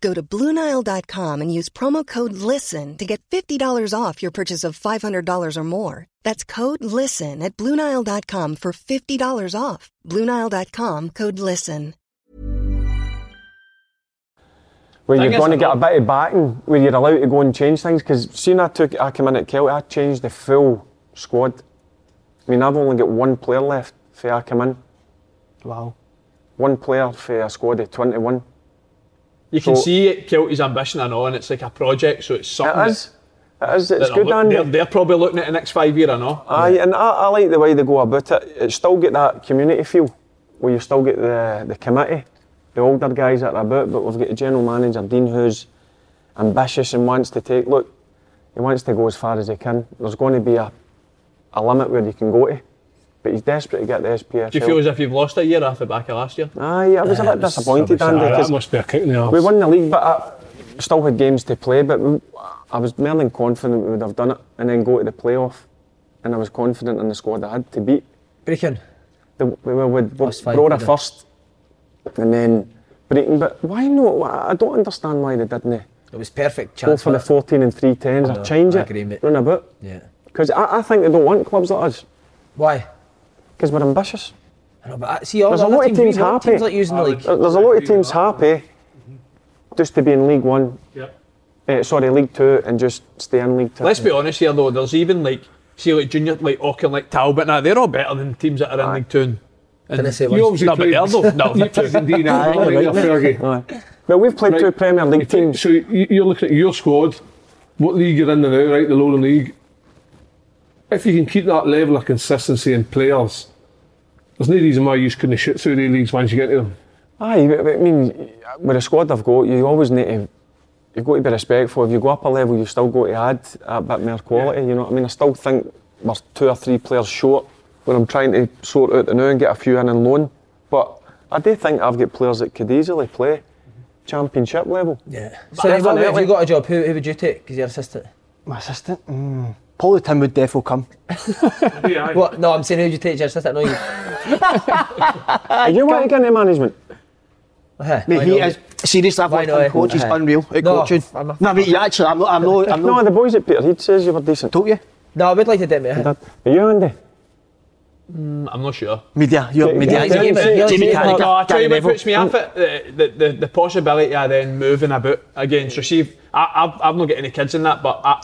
Go to BlueNile.com and use promo code LISTEN to get $50 off your purchase of $500 or more. That's code LISTEN at BlueNile.com for $50 off. BlueNile.com code LISTEN. where you're going to get a know- bit of backing, where you're allowed to go and change things. Because seeing I took, I came in at Celtic, I changed the full squad. I mean, I've only got one player left for I come in. Wow. One player for a squad of 21. You can So- see Kelty's ambition, I know, and it's like a project, so it's something. It is. It is. It's good, they're, they're, they're probably looking at the next five year, I know. Aye, and I, I like the way they go about it. It still get that community feel, where you still get the, the committee, the older guys that are about, but we've got the general manager, Dean, who's ambitious and wants to take, look, he wants to go as far as he can. There's going to be a, a limit where you can go to, but he's desperate to get the SPFL. Do you feel as if you've lost a year off the back of last year? Aye, I was a uh, bit disappointed, Aye, Andy, that 'cause must be a kick in the arse. we won the league, but I still had games to play. But we- I was more than confident we would have done it and then go to the playoff. And I was confident in the squad I had to beat. Brechin. The, we were with Plus five, Brora first, and then Brechin. But why not? I don't understand why they didn't It was perfect go for the 14 and three tens I know, or change I it. agree, mate. Run about. Yeah. Because I, I think they don't want clubs like us. Why? Because we're ambitious. I know, but I- see, all There's the a lot of teams, teams happy. Teams like using the league. There's a lot of teams happy just to be in League One. Yep. Eh, sorry, League Two, and just stay in League Two. Let's be honest here though. There's even like see like junior like Auckland, like Talbot. Now they're all better than teams that are in League Two. And, Didn't I say You once? obviously no, but played, they're. No, you played in D9, Aye, right, right, there, Fergie. Well, we've played Right. two Premier League teams. So you- you're looking at your squad, what league you're in now, right? The Lowland League. If you can keep that level of consistency in players, there's no reason why you just couldn't shoot through the leagues once you get to them. Aye, but- but I mean, with a squad I've got, you always need to. You've got to be respectful. If you go up a level, you've still got to add a bit more quality. You know what I mean? I still think we're two or three players short when I'm trying to sort out the now and get a few in on loan. But I do think I've got players that could easily play championship level. Yeah. So then if you got a job, who, who would you take? Because you're assistant. My assistant? Mm. Paulie Tim would defo come. What? No, I'm saying who would you take as your assistant? No, you. Are you want to get into management? Uh-huh, Mate, he is seriously. I've Why watched not, eh? coach. He's unreal at No, coaching. I'm a- no, but you actually, I'm not. I'm not. I'm No, not. the boys at Peter Heath says you were decent. Told you. No, I would like to do it, mate. Are you Andy? I'm not sure. Media. You're Yeah, media. yeah, Jamie yeah, yeah, Jamie yeah. Carragher. No, I tell you what puts me off it, the, the, the, the possibility of then moving about again. So see, I, I've, I've not got any kids in that, but I,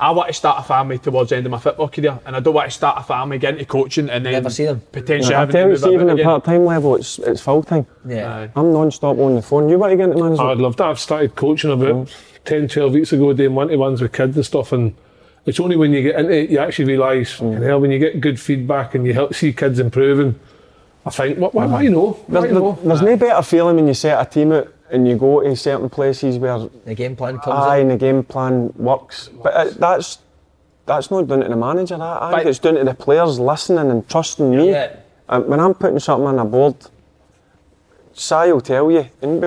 I want to start a family towards the end of my football career, and I don't want to start a family, get into coaching, and then Never see them. potentially I having tell to you, move see, even at part-time level, it's it's full time. Yeah. Aye. I'm non-stop on the phone. You want to get into management? I'd love that. I've started coaching about 10, 12 weeks ago, doing one-to-ones with kids and stuff, and it's only when you get into it you actually realise, mm. hell, when you get good feedback and you help see kids improving, I think, what, why, why you know? Why There's, you know? there's no better feeling when you set a team out and you go to certain places where The game plan comes aye, in. and the game plan works. But uh, that's that's not down to the manager. That I think it's down to the players listening and trusting me. Yeah. Um, when I'm putting something on a board, Si will tell you. And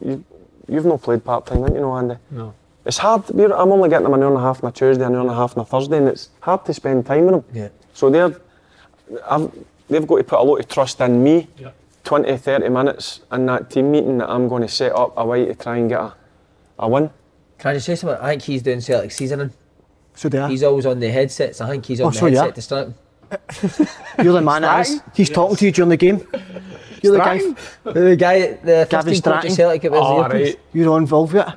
you you've not played part time, haven't you, know, Andy? No. It's hard. I'm only getting them an hour and a half on a Tuesday, an hour and a half on a Thursday, and it's hard to spend time with them. Yeah. So they're, I've, they've got to put a lot of trust in me. Yeah. 20, 30 minutes in that team meeting that I'm going to set up a way to try and get a, a win. Can I just say something? I think he's doing Celtic seasoning. So they are. He's always on the headsets. I think he's on Oh, the so yeah. headset to start. You're the man that is. He's talking to you during the game. You're the guy. The guy, the Gavin 15 coach Strachan. Celtic, it was Oh, the right. You're involved with it.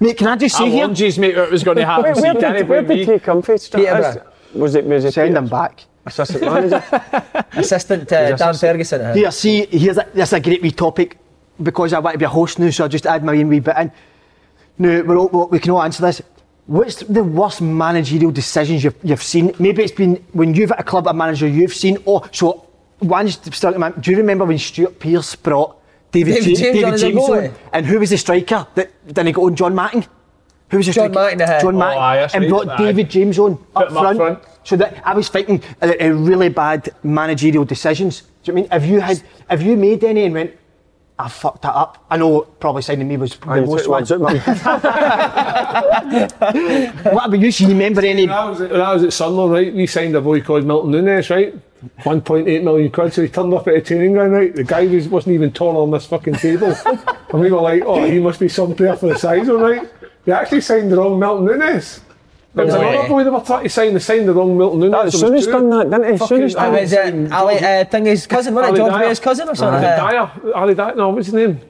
Mate, can I just I say here? warned you, mate, what was going to happen. Where, so where you did, where did he come from? Peterborough. Was it, was it Send Peter- him back. Assistant manager? Assistant to Dan Ferguson. uh, Here, see, here's a, this is a great wee topic because I want to be a host now, so I just add my own wee bit in. Now, we're all, we can all answer this. What's the worst managerial decisions you've, you've seen? Maybe it's been when you've at a club, a manager you've seen. Oh, so one. Do you remember when Stuart Pearce brought David, David James, James David on James on? And who was the striker that then he got on? John Matting. Who was the John striker? Matting, uh-huh. John Oh, Matting. aye, and right, brought aye. David James on up him up front. front. So that I was thinking a, a really bad managerial decisions. Do you know what I mean? Have you had, have you made any and went, I fucked that up? I know probably signing me was the Aye, most one. it's What about you? Do you remember any? When I was at, when I was at Sunderland, right, we signed a boy called Milton Núñez, right? 1.8 million quid, so he turned up at a training ground, right? The guy was, wasn't even taller on this fucking table. and we were like, oh, he must be some player for the size, all right? They actually signed the wrong Milton Núñez. There was No another way. boy they were trying to sign, they signed the wrong Milton Núñez. That, There soon as done that, didn't he? Soon as Fucking- done was uh, Ali, uh, thing his cousin, wasn't it? Ali George Dyer. Weah's cousin or something? Ali Dia, Ali Dia, no, what's his name?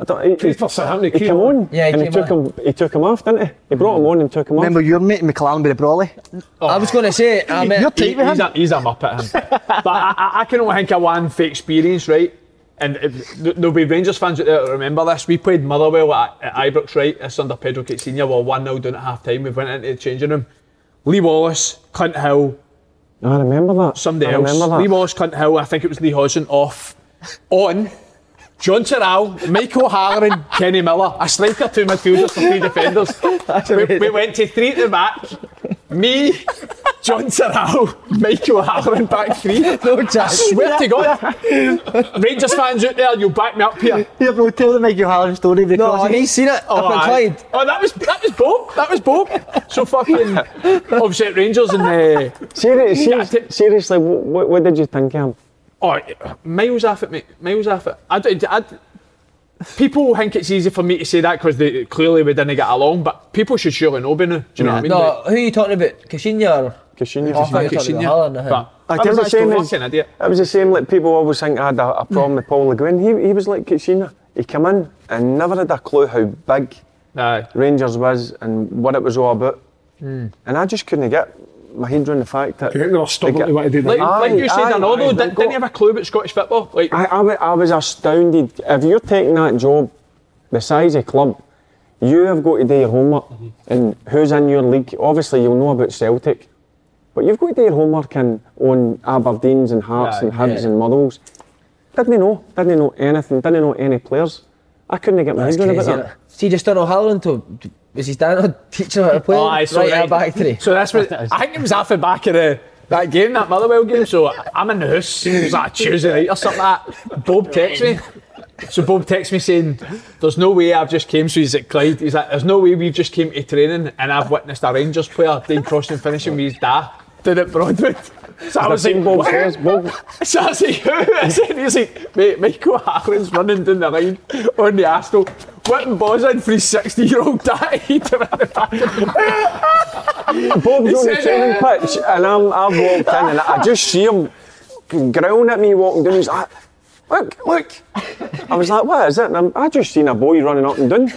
I don't, he, Played for Southampton, he came came on. on, Yeah, he and he took on. him. He took him off, didn't he? He brought him on and took him off. Remember your mate McClaren with the Brawley? I was going to say, I mean, You're tight He- he's, him. a, he's a muppet, him. but I, I, I can only think of one for experience, right? And if, there'll be Rangers fans out there that remember this. We played Motherwell at, at Ibrox, right? It's under Pedro Caixinha. Well, 1 0 down at half time. We went into the changing room. Lee Wallace, Clint Hill, I remember that. somebody I else. remember that. Lee Wallace, Clint Hill, I think it was Lee Hodson off. On. Jon Toral, Michael Halloran, Kenny Miller, a striker, two midfielders, for three defenders. we, we went to three at the back. Me, Jon Toral, Michael Halloran, back three. no chance. Swear to God. Rangers fans out there, you'll back me up here. Here, bro, tell the Michael Halloran story. No, because he's seen it up in. Clyde. Oh, that was that was Bob. That was Bob. So fucking at Rangers and uh, Seriously, seriously, seriously what, what did you think of him? oh miles off it, mate. Miles off it. I, d- I, people think it's easy for me to say that because they clearly we didn't get along, but people should surely know by now. Do you know what I mean? No, who are you talking about? Caixinha or? Coutinho. Oh, I thought you were talking about Haaland, I think. But I I was the same as- It was the same like people always think I had a, a problem with Paul Le Guen. He, he was like Coutinho. He came in and never had a clue how big Aye. Rangers was and what it was all about. Hmm. And I just couldn't get my head around the fact that I think they were stubborn They to want to do that. Like, like you said, aye, I know aye, though, they've didn't, got- didn't you have a clue about Scottish football? Like, I, I, I was astounded. If you're taking that job, the size of club, you have got to do your homework. Mm-hmm. And who's in your league? Obviously, you'll know about Celtic, but you've got to do your homework and on Aberdeens and Hearts Yeah, and Hibs yeah. and Motherwells. Didn't know, didn't know anything, didn't you know any players. I couldn't get my That's head around crazy, about that. See, just don't know Haaland to. Was his dad teaching him how to play? Oh, aye, so right, right. back three. So that's what I think it was after back of the that game, that Motherwell game. So I'm in the house. It was like a Tuesday night or something like that. Bob texts me. So Bob texts me saying, "There's no way I've just came." So he's at Clyde. He's like, "There's no way we've just came to training and I've witnessed a Rangers player Dane Crossan finishing with his dad did it Broadwood." So I was like, Bob says, Bob, So I like, who is it? He's like, mate, Michael Harlan's running down the line on the Astro, whipping balls in for his 60 year old daddy to run it back. Bob's on the training ah. pitch, and I'm, I've walked in, and I just see him growling at me walking down. He's like, "Look, look!" I was like, "What is it?" And I'm, I just seen a boy running up and down.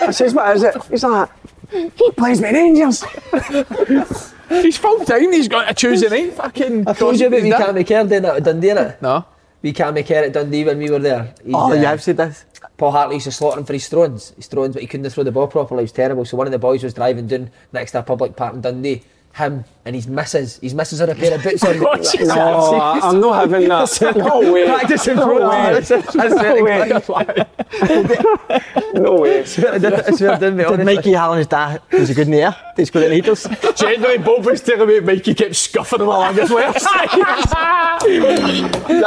I says, "What is it?" He's like, "He plays with Rangers." He's full time, he's got a Tuesday night fucking. I told you about He's we done. can't make care doing at Dundee, innit? No. We can't make care at Dundee when we were there. He's, Oh, uh, yeah, I've said this. Paul Hartley used to slaughter him for his throws. His throws, but he couldn't throw the ball properly. It was terrible. So one of the boys was driving down next to a public park in Dundee. Him and his missus. His missus had a pair of boots on. Oh, Jesus. No, I, I'm not having that. No way. Practicing No pro. way. I swear to No way. I swear I swear to Did honestly. Mikey Hallin's dad was a good near? Did he score at needles? Genuinely, Bob was telling me Mikey kept scuffing him along his left side. that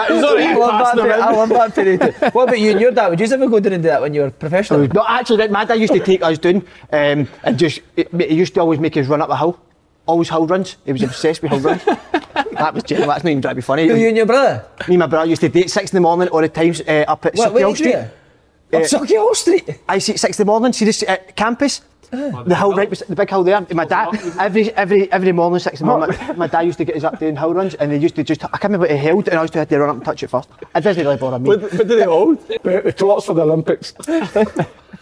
was I love, passing that, him bit- I love that period. What about you and your dad? Would you ever go down and do that when you were professional? No, actually, my dad used to take us down um, and just, he used to always make us run up a hill. Always hill runs. He was obsessed with hill runs. that was genuine. That's not even trying to be funny. Who, you and your brother? Me and my brother used to date six in the morning all the times uh, up at Sucky what Street. Up Sauchiehall Street? I see six in the morning, see this uh, campus? The hill right, bes- the big hill there. And my dad, every every every morning, six in the morning, my, my dad used to get us up doing hill runs, and they used to just, I can't remember what he held, and I used to have to run up and touch it first. It doesn't really bother me. What, what did they hold? The, the torch for the Olympics.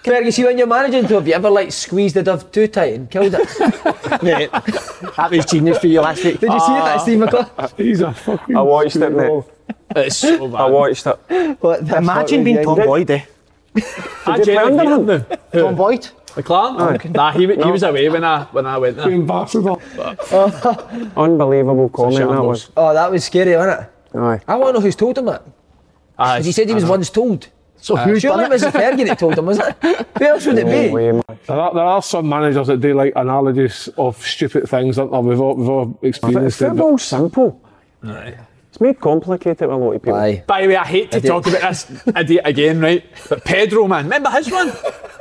Fergie, see when you're managing to have you ever like squeezed the dove too tight and killed it? Mate, that was genius for you last week. Did you see that, Steve McClaw? He's a fucking. I watched it, mate. It's so bad. I bad. watched it. What, the Imagine being were Tom you- Boyd, eh? I you play genuinely under him now. Tom Boyd? McClaren? Oh, nah, he, he was away when I when I went there. Ambassador. Unbelievable comment that was. Oh, that was scary, wasn't it? Aye. I want to know who's told him that. Aye, Because he said he was once told. So uh, who's Surely done it was? Fergie that told him, was it? Who else would it be? Oh, there are, there are some managers that do like analogies of stupid things, aren't there? We've all, we've all experienced it. but- football's simple. It's made complicated with a lot of people. Aye. By the way, I hate to Idiot. talk about this idiot again, right? But Pedro, man, remember his one?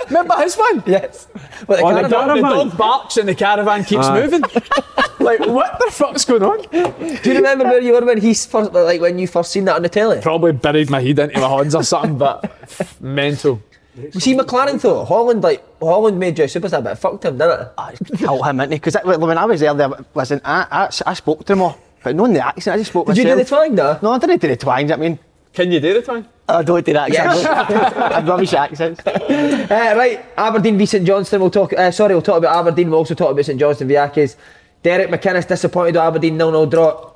Remember his one? Yes. But the Oh, the caravan- caravan. The dog barks and the caravan keeps Aye. moving. like, what the fuck's going on? Do you remember where you were when he's first, like when you first seen that on the telly? Probably buried my head into my hands or something, but mental. You see McClaren though, Holland like Holland made you a superstar, but it fucked him, didn't it? I killed him, innit? Because when I was there, there listen, I, I, I spoke to him all, but not in the accent, I just spoke Did you do the myself. twang though? No, I didn't do the twangs, I mean, Can you do the time? I don't do that Yes. accent. I'm rubbish at accents. Uh, right, Aberdeen v St Johnstone. We'll talk. Uh, sorry, we'll talk about Aberdeen. We'll also talk about St Johnstone v Accies. Derek McInnes disappointed with Aberdeen 0 0 draw.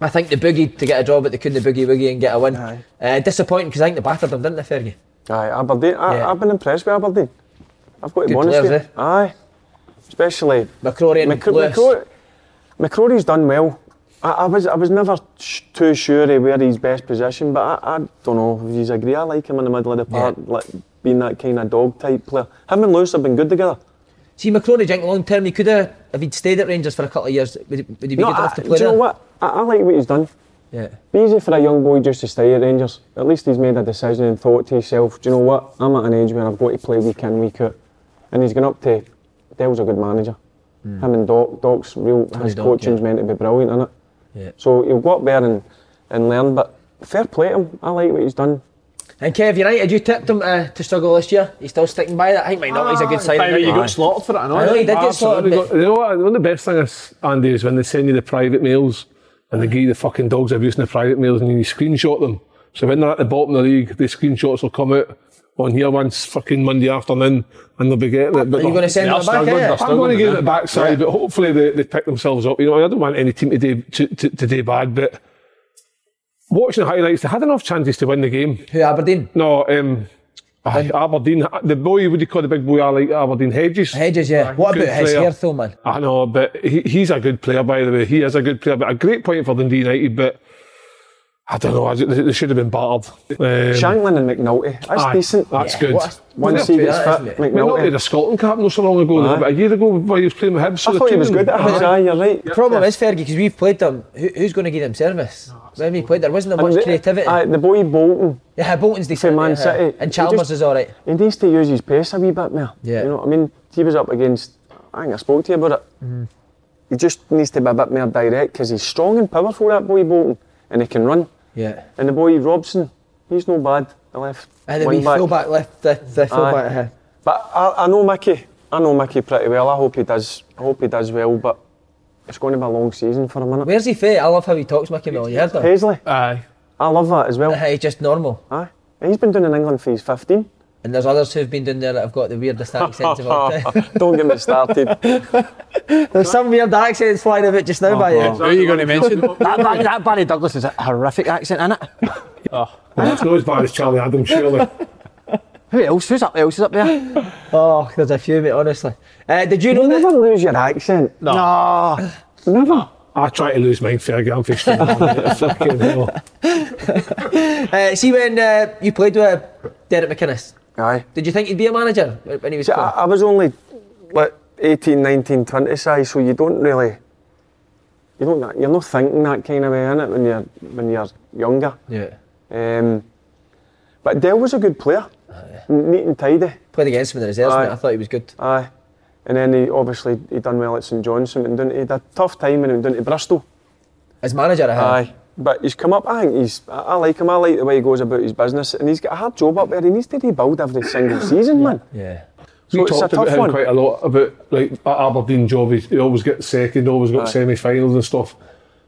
I think they boogied to get a draw, but they couldn't boogie woogie and get a win. Aye. Uh, disappointing because I think they battered them, didn't they, Fergie? Aye, Aberdeen. I, Yeah. I've been impressed with Aberdeen. I've got to be Good honest players, with you. Aye. Especially McCrorie and Mc- Lewis. McCrorie, McCrorie's done well. I, I was I was never sh- too sure of where his best position, but I, I don't know if you agree. I like him in the middle of the park, like being that kind of dog type player. Him and Lewis have been good together. See, McCrorie, think long term he could have, if he'd stayed at Rangers for a couple of years, would he, would he be No, good I, enough to do play you know what? I, I like what he's done. Yeah. Be easy for a young boy just to stay at Rangers. At least he's made a decision and thought to himself, do you know what? I'm at an age where I've got to play week in, week out. And he's gone up to Dell's a good manager. Hmm. Him and Doc, Doc's real his Doc, coaching's yeah. meant to be brilliant, isn't it? Yeah. So he'll go up there and, and learn, but fair play to him. I like what he's done. And Kev United, you tipped him uh, to struggle this year. He's still sticking by that. I think might not. He's a good By the way, signing. you got slaughtered for it, I know. I know he did get slaughtered. Absolutely. You know what? One of the best things, Andy, is when they send you the private mails and they give you the fucking dogs abuse in the private mails and you screenshot them. So when they're at the bottom of the league, the screenshots will come out on here once fucking Monday afternoon and they'll be getting it. But Are you going to send They're back? struggling, eh? I'm struggling going to give now. it the backside, but hopefully they, they pick themselves up. You know, I don't want any team to do, to, to, to do bad, but watching the highlights, they had enough chances to win the game. Who Aberdeen? No, um, aye, Aberdeen, the boy, what do you call the big boy, I like Aberdeen Hedges? Hedges, yeah. What Good about his player. hair though, man? I know, but he, he's a good player, by the way. He is a good player, but a great point for Dundee United, but I don't know, I- they, they should have been battered. Um, Shankland and McNulty. That's aye, decent. That's good. What a- Once he gets play, fit, isn't it? McNulty had a Scotland cap not so long ago, Aye. about a year ago, while he was playing with Hibs. so I the thought he was good them- at his eye, you're right. The problem is Fergie because we've played them. Who, who's going to give them service? When we played, there wasn't there much the- creativity. aye, the boy Bolton, yeah, Bolton's decent. Man yeah. City, and he Chalmers just- is all right. he needs to use his pace a wee bit more. Yeah. You know what I mean? He was up against, I think I spoke to you about it. Mm-hmm. He just needs to be a bit more direct because he's strong and powerful, that boy Bolton, and he can run. Yeah. And the boy Robson, he's no bad, the left. And the wing back. fullback left, the, the fullback. uh, But I, I know Mickey. I know Mickey pretty well. I hope he does. I hope he does well. But it's going to be a long season for a minute. Where's he fit? I love how he talks, Mickey Mill. You heard him? Paisley. Aye. I love that as well. Uh, he's just normal. Aye. He's been doing in England for his 15. And there's others who've been down there that have got the weirdest accents of all time. Don't get me started. There's some weird accents flying about just now by you. Who are you going to mention? That, Barry, that Barry Douglas is a horrific accent, isn't it? Well, it's not as bad as Charlie Adams, surely. Who else? Who's up, else is up there? Oh, there's a few, mate, honestly. Uh, did you know You that? never lose your accent. No. Never. I try to lose mine, Fergie. I'm fixing. Fucking hell. Uh, see, when uh, you played with Derek McInnes, Aye. did you think he'd be a manager when he was See, I? I was only like 18, 19, 20 size, so you don't really. You don't. You're not thinking that kind of way in it when you're when you're younger. Yeah. Um, but Dell was a good player. Neat and tidy. Played against him in the reserves, mate. I thought he was good. Aye. And then he obviously he done well at St Johnstone and done, he had a tough time when he went down to Bristol. As manager, I had. Aye. But he's come up, I think he's, I, I like him, I like the way he goes about his business and he's got a hard job up there, he needs to rebuild every single season, man. Yeah. We So it's a talked about tough him one. quite a lot about like at Aberdeen job. He, he always gets second, always got Aye. semi-finals and stuff.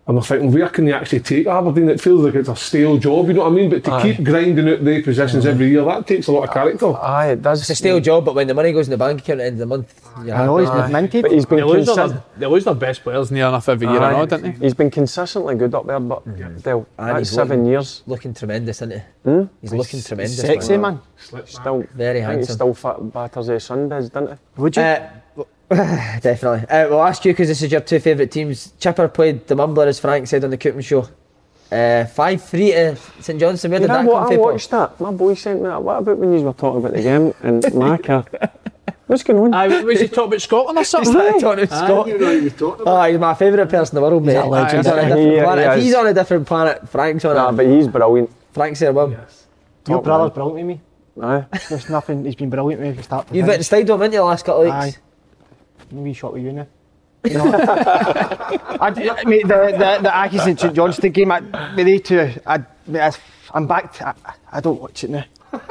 And I'm thinking, where can you actually take Aberdeen? It feels like it's a stale job, you know what I mean? But to Aye. keep grinding out the positions every year, that takes a lot of character. Aye, it does. It's a stale job, but when the money goes in the bank account at the end of the month, you're I know happy. he's minted. But he's been, They lose, consi- their, they lose their best players near enough every year, I know, didn't they? he's been consistently good up there, but still, And that's seven looking- years. looking tremendous, isn't he? Hmm? He's looking tremendous. Sexy, man. Still, Very I think he still fat batters his Sundays, doesn't he? Would you? Uh, definitely. Uh, we'll ask you because this is your two favourite teams. Chipper played the Mumbler, as Frank said on the Coopman show. Uh, 5 3 to St Johnstone. Where You did know that what? come I watched that. My boy sent me that. What about when you were talking about the game and Maka? What's going on? Aye, was he talking about Scotland or something? I thought it was Scott. Oh, he's my favourite person in the world, mate. a legend, He's on a different he? Planet. he If he's on a different planet, Frank's on Nah, a. but he's brilliant. Frank's there, well. Your top brother's brilliant with me. Aye. There's nothing. He's been brilliant with me from start to You've been to finish. Stadium, haven't you, the last couple of weeks? Aye. Maybe shot with you now. You know, I, I, mate, the, the, the Accies and St Johnstone game, I, with they two, I, mate, I, I'm back. To, I, I don't watch it now.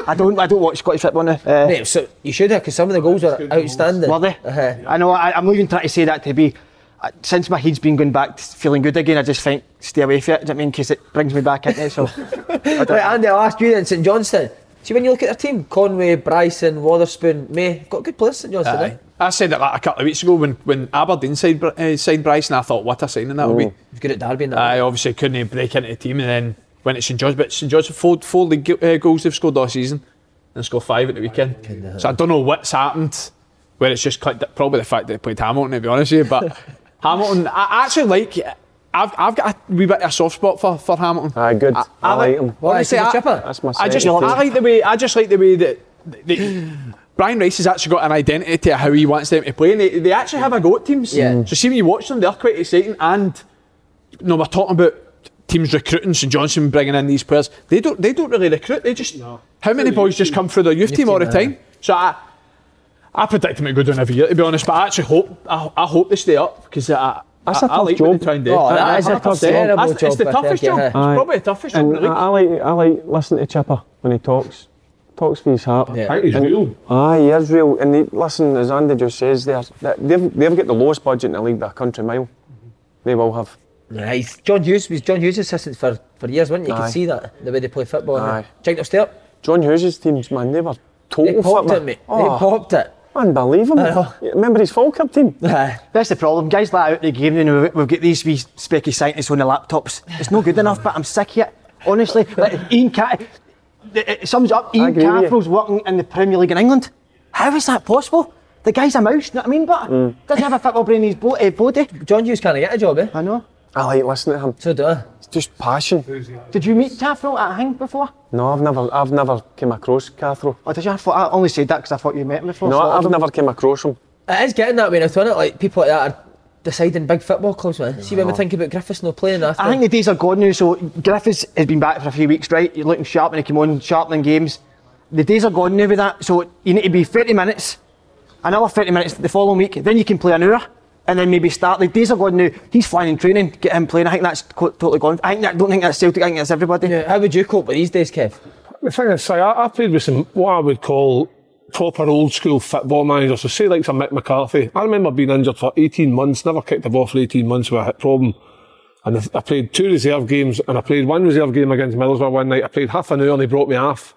I don't. I don't watch Scottish football now. Uh, Mate, so you should have, because some of the goals are outstanding. Were they? Uh-huh. I know. I, I'm not even trying to say that to be. uh, Since my head's been going back to feeling good again, I just think stay away from it. Do you know what I mean? Because it brings me back into it. So Right, Andy, I'll ask you then, St Johnstone. See, when you look at their team, Conway, Bryson, Wotherspoon, May, got good players, St Johnstone. Aye. eh? I said it like a couple of weeks ago when, when Aberdeen signed, uh, signed Bryson. I thought, what a signing that'll be. He's good at Derby that. I obviously couldn't break into the team and then went to St John's. But St John's, four, four league uh, goals they've scored all season and scored five at the weekend. So I don't know what's happened where it's just clicked. Probably the fact that they played Hamilton, to be honest with you. But Hamilton, I I actually like. I've, I've got a wee bit of a soft spot for, for Hamilton. Aye, good. I, I like like- him. What, honestly, is he a I- chipper? That's my I just, I like the way. I just like the way that. that Brian Rice has actually got an identity to how he wants them to play, and they, they actually have a go at teams. Yeah. Mm. So see when you watch them, they're quite exciting. And you know, we're talking about teams recruiting St Johnstone bringing in these players. They don't. They don't really recruit. They just. no. How many boys just come through their youth, team all the team, time? So I. I predict them to go down every year, to be honest. But I actually hope I, I hope they stay up because I, That's I, a I tough like job. they try and do. Oh, that is a 100%. terrible That's- It's the toughest job. yeah. It's probably the toughest job in And the I, league. I like I like listening to Chipper. when he talks. Talks with his heart. Yeah. I think he's And- real. Aye, he is real. And he, listen, as Andy just says there, that they've, they've got the lowest budget in the league by a country mile. They will have. Nice. John Hughes was John Hughes' assistant for, for years, wasn't he? You Aye. could see that the way they play football. Aye. Aye. Checked step. John Hughes' teams, man, they were total They popped flipper. it, mate. Oh, They ah. popped it. Unbelievable. I know. Remember his Falkirk team? Aye. That's the problem. Guys like out the game, you know, we've- we've got these wee specky scientists on the laptops. It's no good enough, but I'm sick of it. Honestly, like Ian Cat, it sums up. Ian agree with you. Cathro's working in the Premier League in England. How is that possible? The guy's a mouse, you know what I mean? But Mm. doesn't have a football brain in his uh, body. John Hughes can't get a job, eh? I know. Oh, I like listening to him. So do I. It's just passion. Did you meet Cathro at a hang before? No, I've never, I've never came across Cathro. Or did you? I, thought, I only said that because I thought you met him before. No, so I I've never came across him. It is getting that way now, isn't it? Like people like that are deciding big football clubs, man. See when we think about Griffiths not playing after. I think the days are gone now. So Griffiths has been back for a few weeks, right? You're looking sharp when he came on, sharpening games. The days are gone now with that. So you need to be 30 minutes, another 30 minutes the following week. Then you can play an hour, and then maybe start. The days are gone now. He's flying in training, get him playing. I think that's co- totally gone. I think that, don't think that's Celtic. I think that's everybody. Yeah, How would you cope with these days, Kev? The thing is, say, I, I played with some what I would call proper old school football managers. So say like some Mick McCarthy. I remember being injured for 18 months, never kicked the ball for 18 months with a hip problem. And I I played two reserve games and I played one reserve game against Middlesbrough one night. I played half an hour and he brought me half.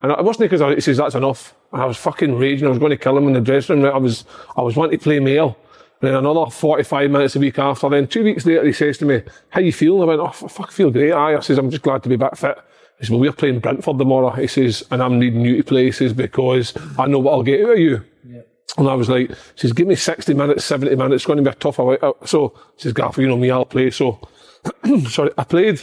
And it wasn't because he says that's enough. And I was fucking raging. I was going to kill him in the dressing room. I was, I was wanting to play male. And then another 45 minutes a week after. Then two weeks later, he says to me, how you feeling? I went, oh, fuck, I feel great. Aye. I says, I'm just glad to be back fit. He says, well, we're playing Brentford tomorrow. He says, and I'm needing you to play. He says, because I know what I'll get out of you. And I was like, he says, give me 60 minutes, 70 minutes. It's going to be a tough out. Uh, out." So, he says, Gaffer, you know me, I'll play. So, sorry, I played.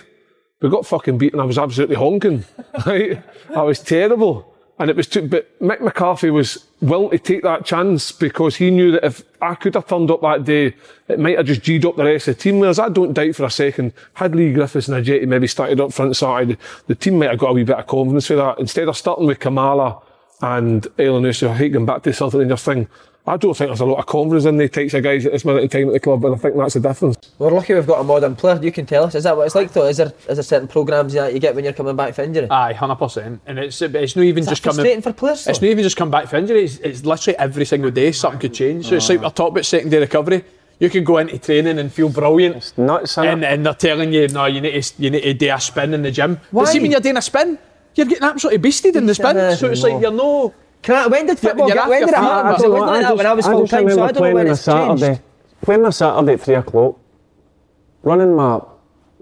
We got fucking beaten. I was absolutely honking. Right? I was terrible. And it was too, but Mick McCarthy was willing to take that chance because he knew that if I could have turned up that day, it might have just G'd up the rest of the team. Whereas I don't doubt for a second, had Leigh Griffiths and Ajeti maybe started up front side, the team might have got a wee bit of confidence for that. Instead of starting with Klimala and Elyounoussi, going back to the Celtic Rangers thing, I don't think there's a lot of confidence in the types of guys at this minute in time at the club, and I think that's the difference. We're lucky we've got a modern player. You can tell us. Is that what it's like though? Is there is there certain programmes that you get when you're coming back for injury? Aye, hundred percent. And it's it's not even Is just coming. for players? It's not even just come back for injury. It's, it's literally every single day something could change. So it's like we're talking about secondary recovery. You can go into training and feel brilliant, It's nuts, and, and they're telling you, no, you need to you need to do a spin in the gym. Why? But see, when you're doing a spin, you're getting absolutely beasted in the spin. So it's like you're no. Can I, when did football you're get? off When your did it feet, happen? man. Because it wasn't like that when I was full just time, so I don't know when on a it's changed. Saturday, playing on a Saturday at three o'clock, running my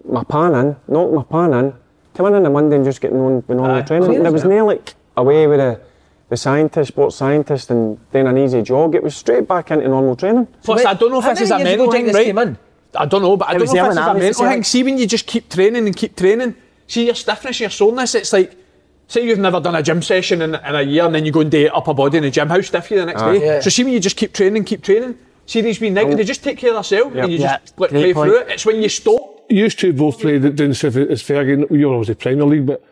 my pan in, knock my pan in, coming in on Monday and just getting on with normal Aye. training. Clear And it was that. near like away with the the scientist, sports scientist, and then an easy jog. It was straight back into normal training. Plus, I don't know if How this is a years mental thing, right? I don't know, but I It don't was know if the this is a Ellen mental thing. See, when you just keep training and keep training, see your stiffness, your soreness, it's like, say you've never done a gym session in, in a year and then you go and do upper body in the gym, how stiff are you the next day? Yeah. So see when you just keep training, keep training, see these wee nights, oh. they just take care of themselves and you Yeah, just like, play point. through it. It's when you stop. You two both played it down south as Fergie. You were obviously Premier League, but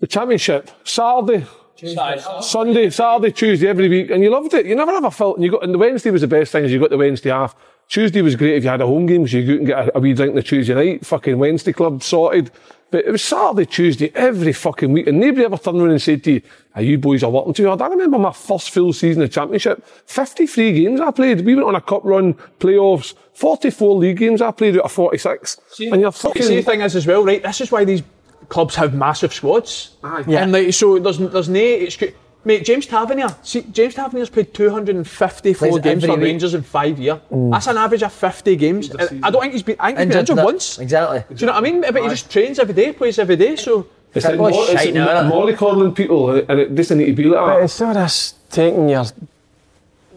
the Championship, Saturday, Tuesday. Sunday, Saturday, Tuesday, every week, and you loved it. You never ever felt, and you got, and the Wednesday was the best thing, is you got the Wednesday half. Tuesday was great if you had a home game, so you go out and get a, a wee drink on the Tuesday night, fucking Wednesday club sorted. But it was Saturday, Tuesday, every fucking week, and nobody ever turned around and said to you, are you boys are working too hard? I remember my first full season of Championship, 53 games I played. We went on a cup run, playoffs, 44 league games I played out of 46. and you're fucking... See, the thing is as well, right? This is why these clubs have massive squads. Yeah. And like, so there's there's no excuse. Mate, James Tavernier, see, James Tavernier's played 254 Plays games for week. Rangers in five years. Mm. That's an average of 50 games. I don't think he's been, I think he's been injured no- once. Exactly. Do you know what I mean? But he just trains every day, plays every day, so. It's like, Football's mo- it's shite like now, mollycoddling people, uh, and it doesn't need to be like But that. it's sort of taking your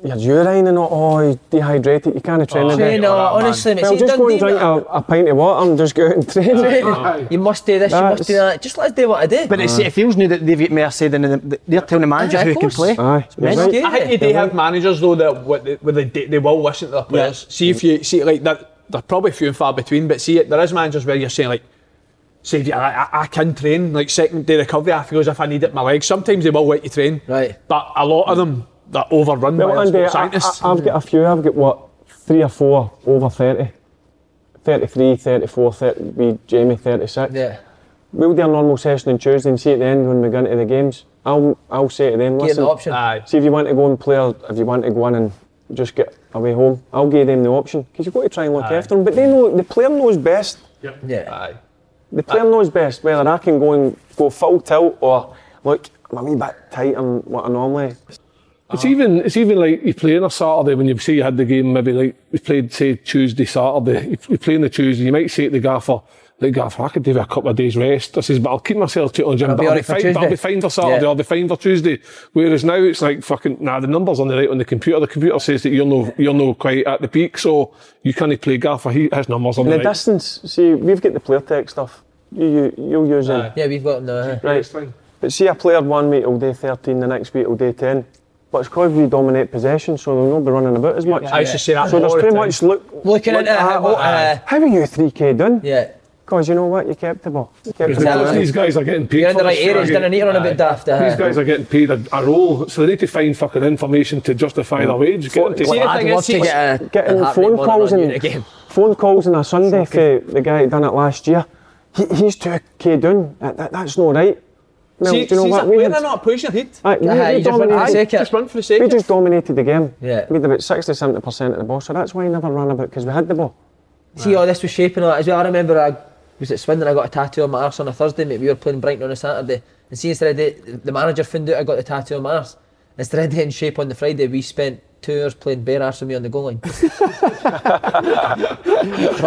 your urine and all, oh, you're dehydrated, you can't train Oh, today. Train, no, honestly, mate. Well, see, just go and drink a, a pint of water and just go out and train. mate, You must do this, you must do that. Just let us do what I do. But it's, it feels new that they've got more say than the, they're telling the manager Aye, who can play. Aye, right. I think you do have managers though that what they, where they, they will listen to their players. See if you see like that. They're probably few and far between, but see there is managers where you're saying like, say yeah, I, I, I can train like second day recovery. I feel as if I need it my legs. Sometimes they will let you train, Right. But a lot of them they're overrun Well, by Andy, their uh, I, sports scientists. I, have got a few. I've got what three or four over 30. 33, 34, 30, be Jamie 36. Yeah. we'll do a normal session on Tuesday and see at the end when we go into the games. I'll I'll say to them, Give them listen, the option. Aye. see if you want to go and play or if you want to go in and just get away home, I'll give them the option because you've got to try and look Aye. after them. But they know the player knows best. Yeah. Aye. The player knows best whether I can go and go full tilt or look, I'm a wee bit tight on what I normally. It's even it's even like you play on a Saturday when you say you had the game maybe like you played say Tuesday Saturday you, you play on the Tuesday you might say to the gaffer like gaffer I could do with a couple of days rest I says but I'll keep myself to on gym I'll but be I'll, be for fine, but I'll be fine for Saturday Yeah. I'll be fine for Tuesday whereas now it's like fucking nah the numbers on the right on the computer the computer says that you're no you're no quite at the peak so you can't play gaffer he has numbers on And the the right distance, see, we've got the player tech stuff. You, you you'll use it. Uh, yeah, we've got them now. huh? Right. But see a player one week will day 13, the next week will day 10. But it's because we dominate possession, so they'll not be running about as much. I used to say that So there's all the too time. much look. Looking look into at how, what- uh, How are you 3k doing? yeah. Because you know what? You kept the ball. You kept the ball. these guys are getting paid You're in the right this areas, faggot. didn't need to run a bit daft. uh, These guys are getting paid a, a role, so they need to find fucking information to justify their wage. Get them to- See, the I'd thing love is, to see, get a, Getting a phone calls and you in a phone calls on a Sunday for the guy who done it last year. He, he's 2k down. That, that, that's not right. Well, see, do you know what? we're had- not a pushing ahead. Aye, we- Aye, we just went for the dominated- Just run for the sake We just dominated the game. Yeah. We had about 60 70% of the ball, so that's why I never ran about because we had the ball. See how this was shaping all that as well. I remember I was at Swindon, I got a tattoo on my arse on a Thursday, mate. We were playing Brighton on a Saturday. And see, instead of the, the manager found out I got the tattoo on my arse, instead of getting shape on the Friday, we spent two hours playing bare arse with me on the goal line.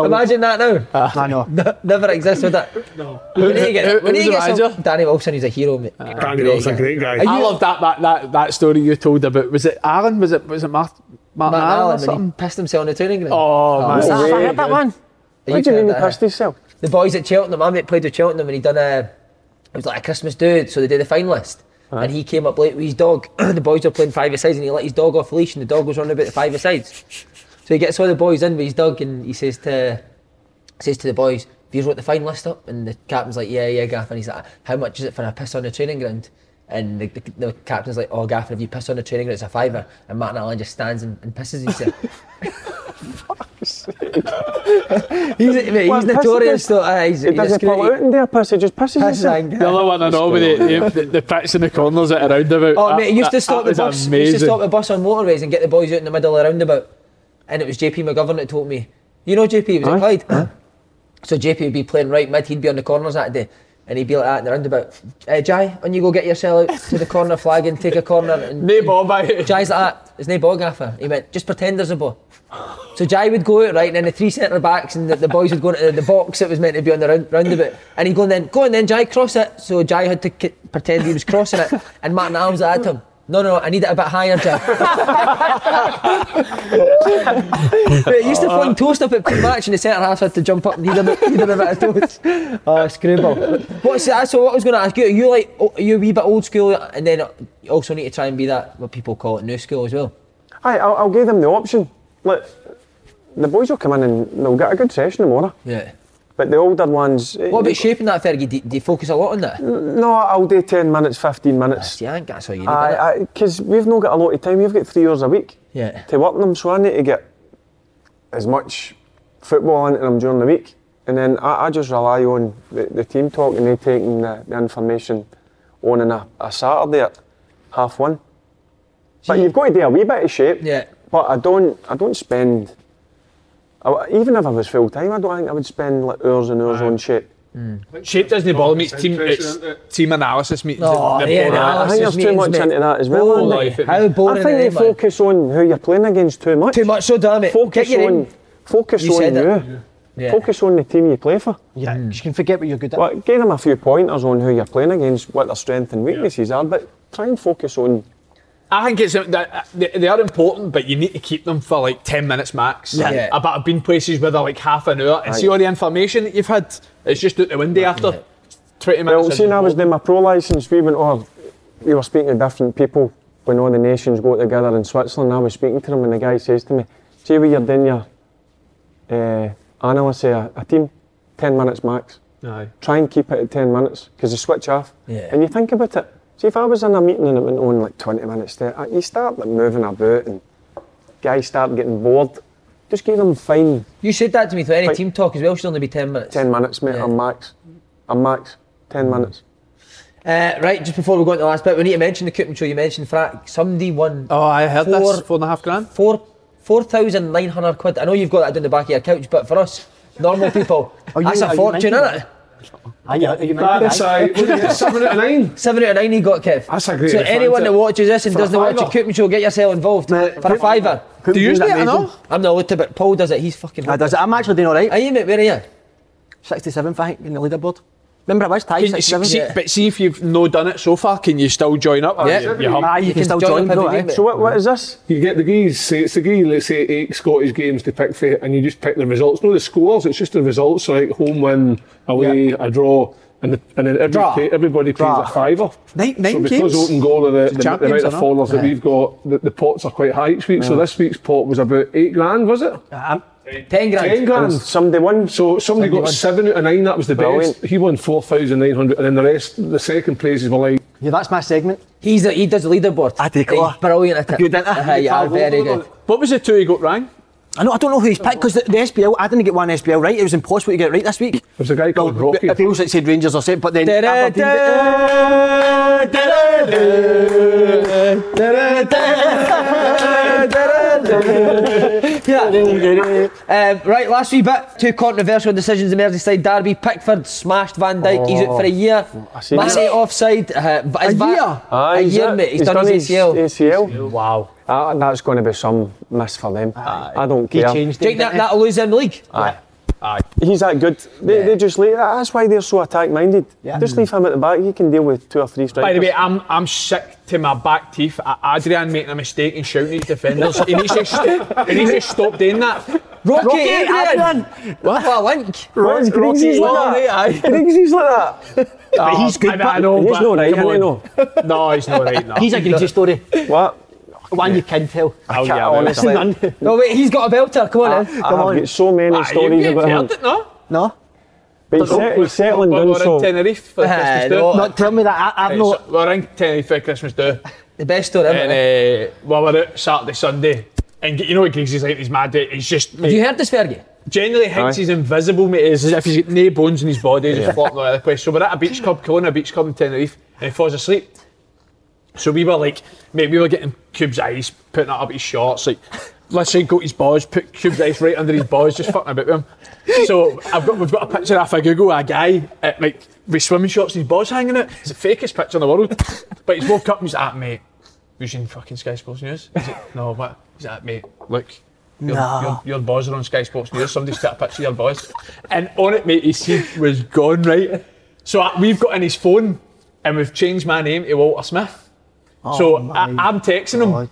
Imagine that now. Ah. I know. Ne- Never existed that. No. We need to get, Who- we need who's get some. Danny Wilson, he's a hero, mate. Ah. Danny Wilson's a great guy. I love that, that that that story you told about. Was it Alan? Was it was it Martin? Martin Martin Allen or Allen, when he pissed himself on the training ground. Oh, oh man. is that- I heard that one. Are What do you mean he heard that? pissed himself? Uh, the boys at Cheltenham, my mate played with Cheltenham and he done a, it was like a Christmas dude, so they did the finalist. And he came up late with his dog. the boys were playing five sides and he let his dog off leash and the dog was running about the five sides. So he gets all the boys in with his dog and he says to says to the boys, Have you wrote the fine list up? And the captain's like, Yeah, yeah, Gaff. And he's like, How much is it for a piss on the training ground? And the, the, the captain's like, Oh, Gaff, if you piss on the training ground, it's a fiver. And Martin Allen just stands and, and pisses himself. he's, mate, Well, he's notorious, his- though. Uh, he's, He he's doesn't pull out in there, piss, he just pisses Pisses himself. and- The other one I know with the, the, the pits in the corners at a roundabout. Oh, That- mate, he used to stop the bus. He used to stop the bus on motorways and get the boys out in the middle of the roundabout. And it was JP McGovern that told me. You know JP, was Aye, it Clyde? So JP would be playing right mid, he'd be on the corners that day. And he'd be like that in the roundabout. Uh, Jai, when you go get yourself out to the corner flag and take a corner. And No ball by Jai's like that. There's no ball gaffer. He went, just pretend there's a ball. So Jai would go out, right, and then the three centre backs and the, the boys would go into the box that was meant to be on the round, roundabout. And he'd go and then, go on then, Jai, cross it. So Jai had to k- pretend he was crossing it. And Martin Allen was like that to him. No, no, I need it a bit higher, Jai. Mate, he used to fling toast up at pre-match and the centre half had to jump up and he'd have, he'd have a bit of toast. Oh, screwball. What's that? So what I was going to ask you, are you like, are you a wee bit old school and then you also need to try and be that, what people call it, new school as well? Aye, I'll, I'll give them the option. Look, the boys will come in and they'll get a good session tomorrow. Yeah. But the older ones. eh, What about shaping that, Fergie? Do, do you focus a lot on that? No, I'll do 10 minutes, 15 minutes. Yeah, I think that's how you need it. Because we've not got a lot of time. We've got three hours a week Yeah. to work on them, so I need to get as much football into them during the week. And then I, I just rely on the, the team talk and they taking the, the information on on a, a Saturday at half one. But you've got to do a wee bit of shape. Yeah. But I don't. I don't spend. I, even if I was full time, I don't think I would spend like hours and hours on shape. Mm. Shape doesn't bother me. It's team, it's it? team analysis meetings. Oh, that- yeah, that bore no, me. I think there's too much meetings, into that as well. Oh, isn't life, How I think are they they, man? focus on who you're playing against too much. Too much so, damn it. Focus Get on. Focus You on you. Yeah. Focus on the team you play for. Yeah, you can forget what you're good at. Well, give them a few pointers on who you're playing against, what their strengths and weaknesses are, but try and focus on. I think it's that they, they are important, but you need to keep them for like ten minutes max. Yeah. Yeah. I bet I've been places where they're like half an hour, and see all the information that you've had. It's just out the window after twenty minutes. Well, is see, I was doing my pro license. We went over, we were speaking to different people when all the nations go together in Switzerland. I was speaking to them, and the guy says to me, "See, when you're doing your uh, analysis of a, a team, 10 minutes max. Aye. Try and keep it at 10 minutes because they switch off. Yeah. And you think about it. See, if I was in a meeting and it went on like 20 minutes, there, uh, you start like, moving about and guys start getting bored. Just give them fine You said that to me, so any Like- team talk as well should only be 10 minutes. 10 minutes, mate. Yeah. I'm max. I'm max. ten minutes. Uh, right, just before we go on to the last bit, we need to mention the Coopman show. You mentioned Frack. Somebody won Oh, I heard Four- this. Four and a half grand. four four thousand nine hundred quid. I know you've got that down the back of your couch, but for us normal people, Are you- that's are a fortune, isn't it? Aye, yeah, are you That's aye. what did you get, seven out of nine. Seven out of nine he got, Kev. That's a great So response, anyone that it. watches this and For a doesn't watch the fiver. Coopman show, get yourself involved Mate, for a fiver. Do you usually it or no? I'm not looked at it, but Paul does it. He's fucking. Aye, does it? I'm actually doing all right. Are you mate? Where are you? 67th, I think, in the leaderboard. Remember I was tied Can you, see, 67th? see- Yeah. but see if you've no done it so far, can you still join up? Yeah. You- ah, you hum- Aye, you, can still join join, up bro, every eh? So what, what is this? You get the guys, say it's the guy, let's say eight Scottish games to pick for, and you just pick the results. No, the scores, it's just the results, so like home win, away, a draw, and, the, and then every Draw. pay, everybody pays Draw. a fiver. Nine- nine so because games? open goal of the, the, the champions amount of or not? followers that we've got, the, the pots are quite high each week. So this week's pot was about eight grand, was it? Uh, I'm- Ten grand. Ten grand. And somebody won. So somebody got seven out of nine. That was the Brilliant. best. He won four thousand nine hundred, and then the rest, the second places were like Yeah, that's my segment. He's a, he does the leaderboard. I take it He's all. brilliant at it. Good, isn't he? Uh-huh, Aye, yeah, very good. What was the two he got wrong? I know, I don't know who he's picked because the, the SPL, I didn't get one SPL right. It was impossible to get it right this week. there's a guy called Well, Rocky. it feels like said Rangers or something, but then Da-da, Aberdeen Yeah. Um, right, last wee bit. Two controversial decisions in Merseyside derby. Pickford smashed Van Dijk. He's out for a year. I seen Mane offside. Uh, v- A year? Aye, a he's year, it. mate. He's, done, his ACL. ACL. Wow. Ah, that's going to be some miss for them. I don't He care. changed Do you think that, that'll lose them the league? Aye. Aye. He's that good. They, Yeah. they just leave. That's why they're so attack minded. Yeah. Just leave him at the back. He can deal with two or three strikers. By the way, I'm I'm sick to my back teeth at Adrian making a mistake and shouting at his defenders. he, needs to st- he needs to stop doing that. Rocky, Rocky, Adrian. Adrian. What a link. What is Griggsy's like that? Griggsy's like that. But he's ah, good, I, I but know, He's not right, come isn't he, on. No, he's not right. No. he's a greasy story. What? One you can tell. Oh, can't yeah, honestly. None. No, wait, he's got a belter. Come on, then. I have on. got so many Aye, stories you've about him. it, no? No. But he's, set, he's settling We're, down we're in. Tenerife for Aye, Christmas no. do. Not tell me that. I, I've Right, no. so we're in Tenerife for Christmas do. The best story ever. And uh, well, we're out Saturday, Sunday. And you know what Griggs is like, he's mad. He's just, Have you heard this, Fergie? Generally, thinks Aye. he's invisible, mate. It's as if he's got no bones in his body, He's just flopping all over the place. So we're at a beach club, calling a beach club in Tenerife, and he falls asleep. So we were like, mate, we were getting Cube's ice, putting it up his shorts, like, let's say go to his balls, put Cube's ice right under his balls, just fucking about with him. So I've got, we've got a picture off a Google, a guy at, like with swimming shorts and his balls hanging out. It's the fakest picture in the world. But he's woke up and he's like, ah, mate, have you seen fucking Sky Sports News? He's like, no, what? He's like, ah, mate, look. Your, No. your, your boys are on Sky Sports News. Somebody's took a picture of your boys. And on it, mate, his head was gone, right? So I, we've got in his phone and we've changed my name to Walter Smith. So oh I, I'm texting him. God.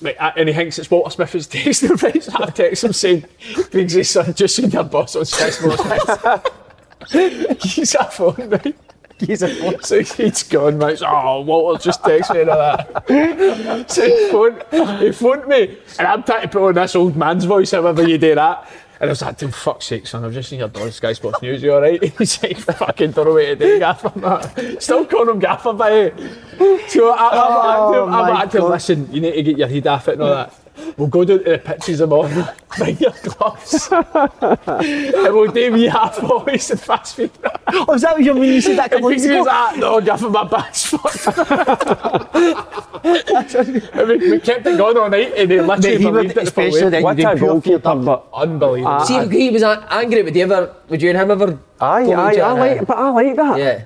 Like, and he thinks it's Walter Smith who's texting him, right? So I text him saying, Griggs' son, just seen your boss on Sky Sports He's a phone, right? He's a phone. So he's gone, mate. Oh, Walter just texted me all that. so he phoned, he phoned me, and I'm trying to put on this old man's voice, however you do that. And I was like, "For fuck's sake, son, I've just seen your dog Sky Sports News, you alright? He's like, fucking don't know what to do, Gaffer. man." Still calling him Gaffer, by it. So I, I'm oh him, I'm to him, God. listen, you need to get your head off it and all that. We'll go down to the pitches of morning, bring your gloves, and we'll do me half voice and fast feed. Oh, is that what you mean? You said that a And couple weeks ago? was like, no, Gaffer, my back's fucked. I mean, we kept it going all night and he literally Mate, he would, believed it. especially way. then, What a do pure goalkeeper, but Unbelievable. See, he was angry. Would you ever? Would you and him ever? aye, aye, I like, but I like that. Yeah.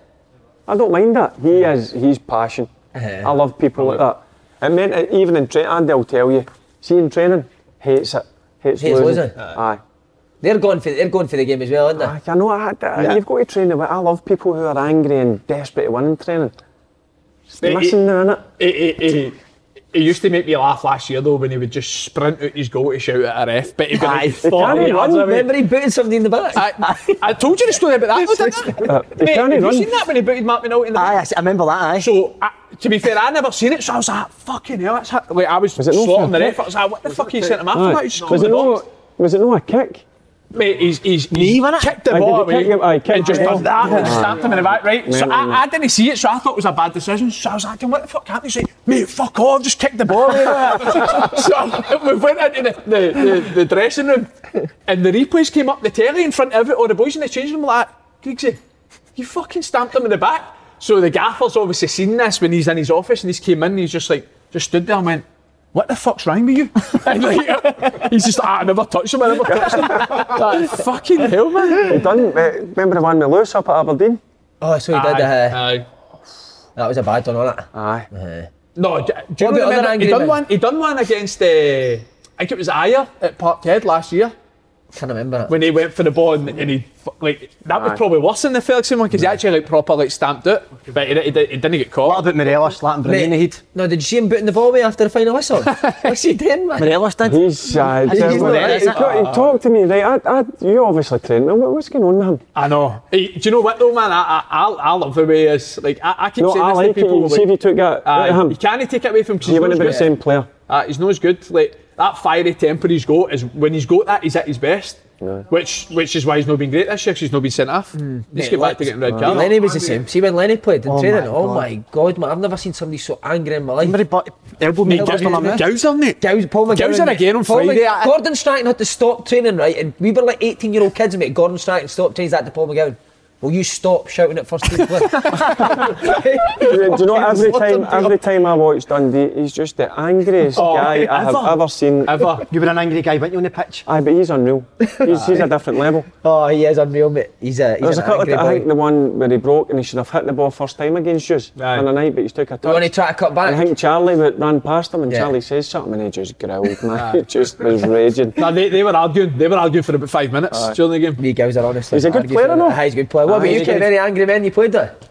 I don't mind that. He is, he's passion. Uh-huh. I love people like that. It meant even in training, Andy will tell you. See in training, hates it, hates, Hates losing. losing. Aye. They're going for they're going for the game as well, aren't they? Aye, I know. I, I, You've got to train them. I love people who are angry and desperate to win in training. It's It- missing there, innit? It, it, it, it used to make me laugh last year though when he would just sprint out his goal to shout at a ref, but he'd be like Aye. 40 can't yards run, away. Remember he booted somebody in the back. I, I told you the story about that. though, didn't I? Uh, he Mate, can't have you seen that when he booted Mark Minout in the Aye, I s- I remember that, aye. So, I, to be fair, I never seen it, so I was like, fucking hell, that's ha-. like, I was, Was it no the fair ref. I was like, what the fuck are you sent him after Aye. that? He just Was it the box. no? Was it no a kick? Mate, he's, he's, he's Knee, wasn't it? kicked the Aye, ball away kick him? Aye, kicked and just him. done that and stabbed him in the back, right? So Mental, I, I didn't see it, so I thought it was a bad decision. So I was like, what the fuck happened? He's like, mate, fuck off, just kick the ball away. so we went into the, the, the, the dressing room and the replays came up the telly in front of it, all the boys in the changing room were like, Griggsy, You fucking stamped him in the back. So the gaffer's obviously seen this when he's in his office and he's came in and he's just like, just stood there and went, what the fuck's wrong with you? and like, he's just, "Ah, I never touched him, I never touched him. like, fucking hell, man. He done. uh, Remember the one with Lewis up at Aberdeen? Oh, so he did. Uh, Aye. that was a bad one, wasn't it? Aye. No, do, do you What know remember, he done men? one. He done one against. Uh, I think it was Ayer at Parkhead last year Can't remember it. when he went for the ball and, and he like that was Aye. probably worse than the Ferguson one because he actually like proper like stamped it, but he, he, did- he didn't get What caught. about Morelos slapping Bruni in the head? No, did you see him booting the ball away after the final whistle? What's he doing, man? Morelos did. He's. Uh, he's he, not there, is he, got- he talked to me. Right, I, I, you obviously trained him. What- What's going on with him? I know. Hey, do you know what though, man? I I, I, I love the way is like I, I keep No, saying I this like to it. people. You like, see if you took that out of Aye, him. you can't take it away from him 'cause You he's wouldn't not be the good. same player. Uh, he's not as good. Like that fiery temper he's got is when he's got that, he's at his best. Which which is why he's not been great this year. 'cause he's not been sent off. Hmm. Let's get back to getting red card. Lenny was the same. See when Lenny played in Oh training, my oh God. my god, man! I've never seen somebody so angry in my life. Remember he butt- elbowed me. Mate, elbowed me on? Gowser, mate. Gowser, Paul McGowan. Gowser again on Paul Friday. Mc- Gordon Strachan had to stop training, right? And we were like 18 year old kids, and mate. Gordon Strachan stopped training that to Paul McGowan. Will you stop shouting at first team play? Do you, do you know every time every time I watch Dundee, he's just the angriest Oh, guy I have ever. ever seen. Ever. You were an angry guy, weren't you, on the pitch? Aye, but he's unreal. He's, he's a different level. Oh, he is unreal, mate. He's a he's There's a an couple of, angry I think the one where he broke and he should have hit the ball first time against you Aye. on the night, but he's took a touch. When he tried to cut back. I think Charlie ran past him and Yeah. Charlie says something and he just growled, man. He just was raging. No, they, they were arguing. They were arguing for about five minutes during the game. Me Gowser, honestly. He's a good player, for- though. He's a good player. What Aye, about you, he's Kev? good. Any angry men you played with?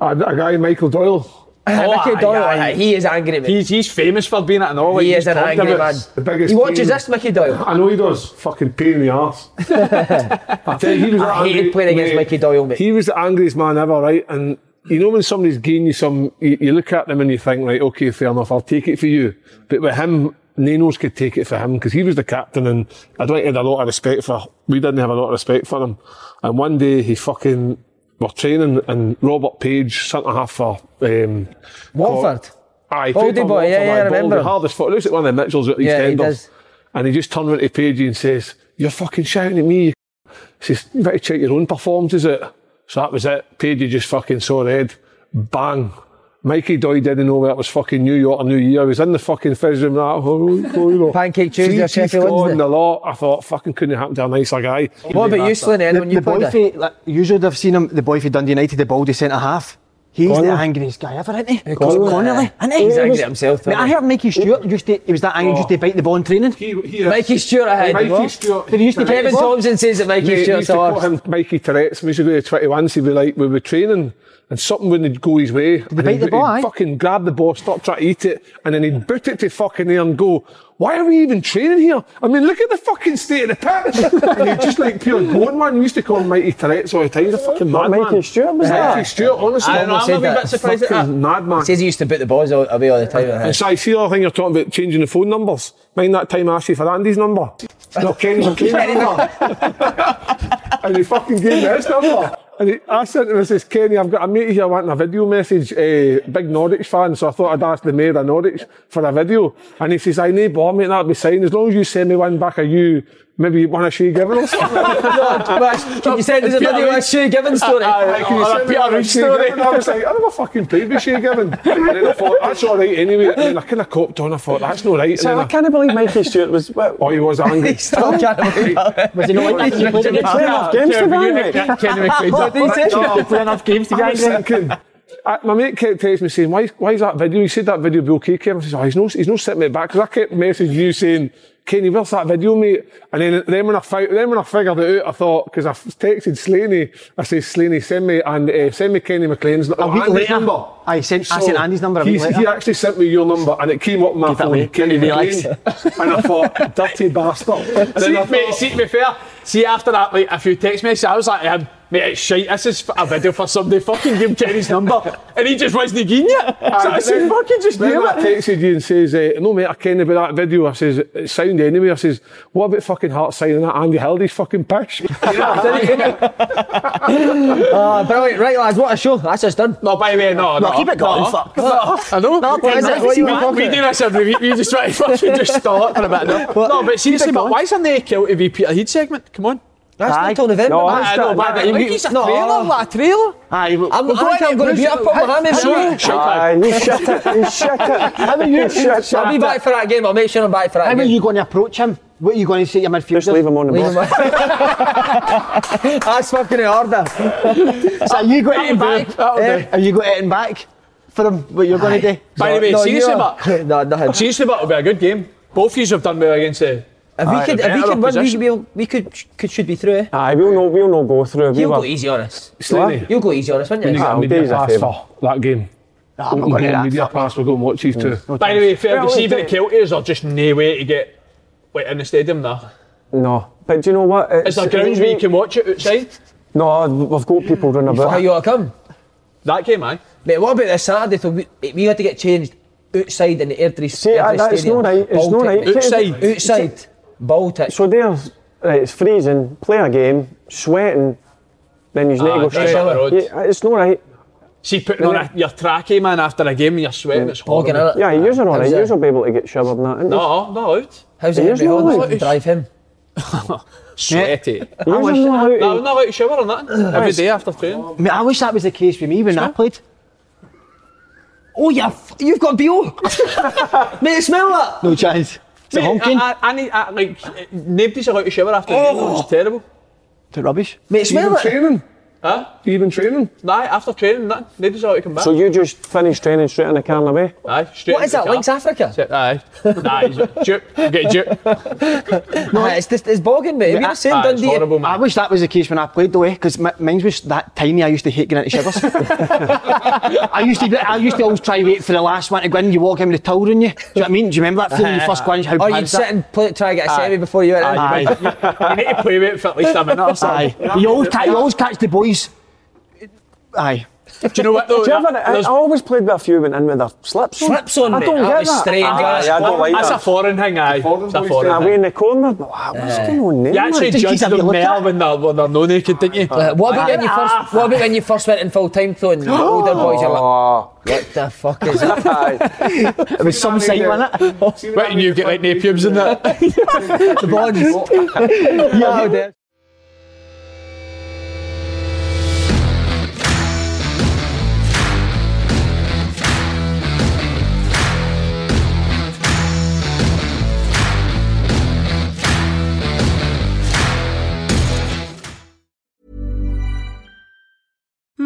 A, a guy, Michael Doyle, Oh, Mickey Doyle, aye. aye, he is angry, mate. He's, he's famous for being at an all. he like, is he's an angry man. the biggest. He watches pain. this, Mickey Doyle. I know he does. Fucking pain in the arse. I tell you, he was I angry- playing against mate, Mickey Doyle, mate. He was the angriest man ever, right? And you know when somebody's giving you some, you, you look at them and you think, right, okay, fair enough, I'll take it for you. But with him, Nanos could take it for him because he was the captain and I don't had a lot of respect for, we didn't have a lot of respect for him. And one day he fucking, were training and Robert Page, centre half for, um, Watford. Aye, Baldy boy, yeah, yeah, I remember him. hardest foot. Looks like one of the Mitchells at Yeah, he does. And he just turned around to Pagey and says, You're fucking shouting at me. He says, You better check your own performances out. So that was it. Pagey just fucking saw red. Bang. Mikey Doy didn't know where it was fucking New York or New Year. He was in the fucking fizz room. That, oh, oh, oh, you know. Pancake Tuesday or Sheffield Wednesday. the lot. I thought, fucking couldn't happen to a nicer guy. What about you, Slinny, then, The, when you the played boy there? for, like, you would have seen him, the boy for Dundee United, the baldy centre half. He's Connolly. the angriest guy ever, isn't he? Connolly. Connolly, isn't he? He's He angry was- at himself, Mate, I heard Mikey Stewart used to, he was that angry, used to oh. bite the ball in training. He, he, Mikey Stewart ahead. Mikey what? Stewart. Did he used to Kevin What? Thompson says that Mikey Mate, we Stewart's used to a call horse. him Mikey Tourette's. We used to go to 21. He'd be like, we were training and something wouldn't go his way. Did they bite the ball, aye? fucking grab the ball, stop trying to eat it, and then he'd boot it to fucking there and go, why are we even training here? I mean, look at the fucking state of the pitch. and he'd just like pure going, man. We used to call him Mikey Tourette's all the time. He's a fucking What, madman. Mikey Stewart was Mikey that? Stewart, honestly. I don't know, I'm a said wee that. bit surprised at that. Fucking madman. Says he used to boot the balls all- away all the time. And uh-huh. so I see the other thing you're talking about changing the phone numbers. Mind that time I asked you for Andy's number? No, Kenny's, Kenny's number. and he fucking gave me his number. And I sent him and says, Kenny, I've got a mate here wanting a video message, uh, big Norwich fan, so I thought I'd ask the mayor of Norwich for a video. And he says, I need bother, mate, that'll be fine. As long as you send me one back of you, maybe one of Shay Given or something. Can you send us a video of a Shay Given story? Like, can you send me Peter one of Reid Shea story. Given? I was like, I never fucking played with Shay Given. And then I thought, that's all right anyway. And then I kind of copped on, I thought, that's not right. So I I, can't believe Mikey Stewart was. What, oh, he was angry. Still can't believe it. Was he not like that? He played against games to Van, mate. Kenny McQuaid's He played enough games to I get was angry. I, my mate kept texting me saying, why, why is that video? He said that video will be okay, Kevin. I said, oh, he's no, he's no sitting me back. Because I kept messaging you saying, Kenny, where's that video, mate? And then, then when I fi- then when I figured it out, I thought, because I texted Slaney, I said, Slaney, send me, and, uh, send me Kenny McLean's A week later, number. I sent, I sent Andy's number later. He actually sent me your number and it came up my Keep phone. Kenny McLean. and I thought, dirty bastard. And then See, I mate, thought, see, to be fair, see after that, like a few text messages, I was like, to him, mate, it's shite. This is a video for somebody. Fucking give Kenny's number, and he just wasn't giving it. So I said, fucking just Then do I texted you and says, uh, no mate, I ken about that video. I says, it sound anyway. I says, what about fucking Hart signing that Andy Hildy's fucking pish? Oh, brilliant. Right, lads, what a show. That's us done. No, by the way, no, no. keep it going, no. fuck. I know. No, what is it? What you we, we do this every week. We just try to fucking just start for a bit. No, no but seriously, but why isn't there a Kelty v Peterhead segment? Come on. That's Aye. not until November. No, man. that's I know, that- but that- like, it's a no. trailer, like a trailer. Aye, well, I'm, well, I think I'm going to be up on Mohammed. Sure, sure. Aye, you shit it, you shit it. How are you, Shit I'll be it. back for that game. I'll make sure I'm back for that game. how are game. you going to approach him? What are you going to say to your midfielder? Just leave him on the Leave ball. him That's fucking in order. So are you going to That'll do, that'll eh, Are you going to back for him? What you're going to do? By the way, No, seriously, you but are- no, nothing. seriously, but it'll be a good game. Both of you have done well against the. If we Aye, could, if we better could win, we, opposition. we'll, we could, could, should be through. Eh? Aye, we'll no, we'll no go through. We You'll were, go easy on us. Slaney, You'll go easy on us, wouldn't you you? I'll do you a pass favour. for that game. No, I'm not We'll going go to that. media pass, we'll go and watch these two. Mm. By the way, fair Well, to see it- even the Kelties are just no way to get like, in the stadium now. No, but do you know what? Is there grounds where you can watch it outside? No, we've got people running How about. you ought to come? That game, aye. Mate, what about this Saturday? So we, we had to get changed outside in the Airdrie See, Airdrie aye, that's Stadium. not right, it's not Baltic. right. Outside. Outside. Baltic. So there's, right, it's freezing, play a game, sweating, then you need to Ah, go drive straight. up road. Yeah, it's not right. See, putting on a, your trackie, man, after a game and you're sweating, it's Bogging, horrible. innit? Yeah, you're alright. How's You're be able to get showered and that. ain't you? No, not out. How's it Here's Henry no Holmes way. drive him? Sweaty. You're wish- not out No, to- I'm not allowed to shower or nothing. Every day after training. Mate, I wish that was the case with me when I played. Oh, yeah, f- you've got BO. Mate, smell that. No chance. It's a Mate, honking. I, I, I need, I, like, nobody's allowed to shower after training. It's terrible. It's rubbish. Mate, smell Even it. training? Huh? You even training? Nah, after training, nothing. they allowed to come back. So you just finished training straight in the car and away? aye, straight What is that, the Lynx car. Africa? Aye. Nah, he's a juke. Get a juke. No, it's just it's bogging, mate. Have you seen Aye, it's Dundee? horrible, I wish that was the case when I played though, eh? Because mine was that tiny. I used to hate getting into showers. I used to, I used to always try wait for the last one to go in. You walk in with a towel on you. Do you know what I mean? Do you remember that feeling? You first go in, how Or you'd bad's sit and play, try to get a semi before you went in. Aye. You need to play with it for at least a minute or something. Aye. You always, you always catch the boys. Aye. Do you know what though? Do you ever, I, I always played with a few went in with their slips on. Slips on, I don't That get that. strange, Aye, that's- I don't like That's a foreign thing, aye. It's a foreign Away thing. in the corner. Wow, what's going on there? You actually Just judge keep having a them look more at- when they're, when they're no naked, didn't you? Uh, what about when you first? What about when you first went in full time though, and the older boys are like, "What the fuck is that?" aye. It was some sight, wasn't it? Right, and you get like no pubes in that. the bonds. yeah,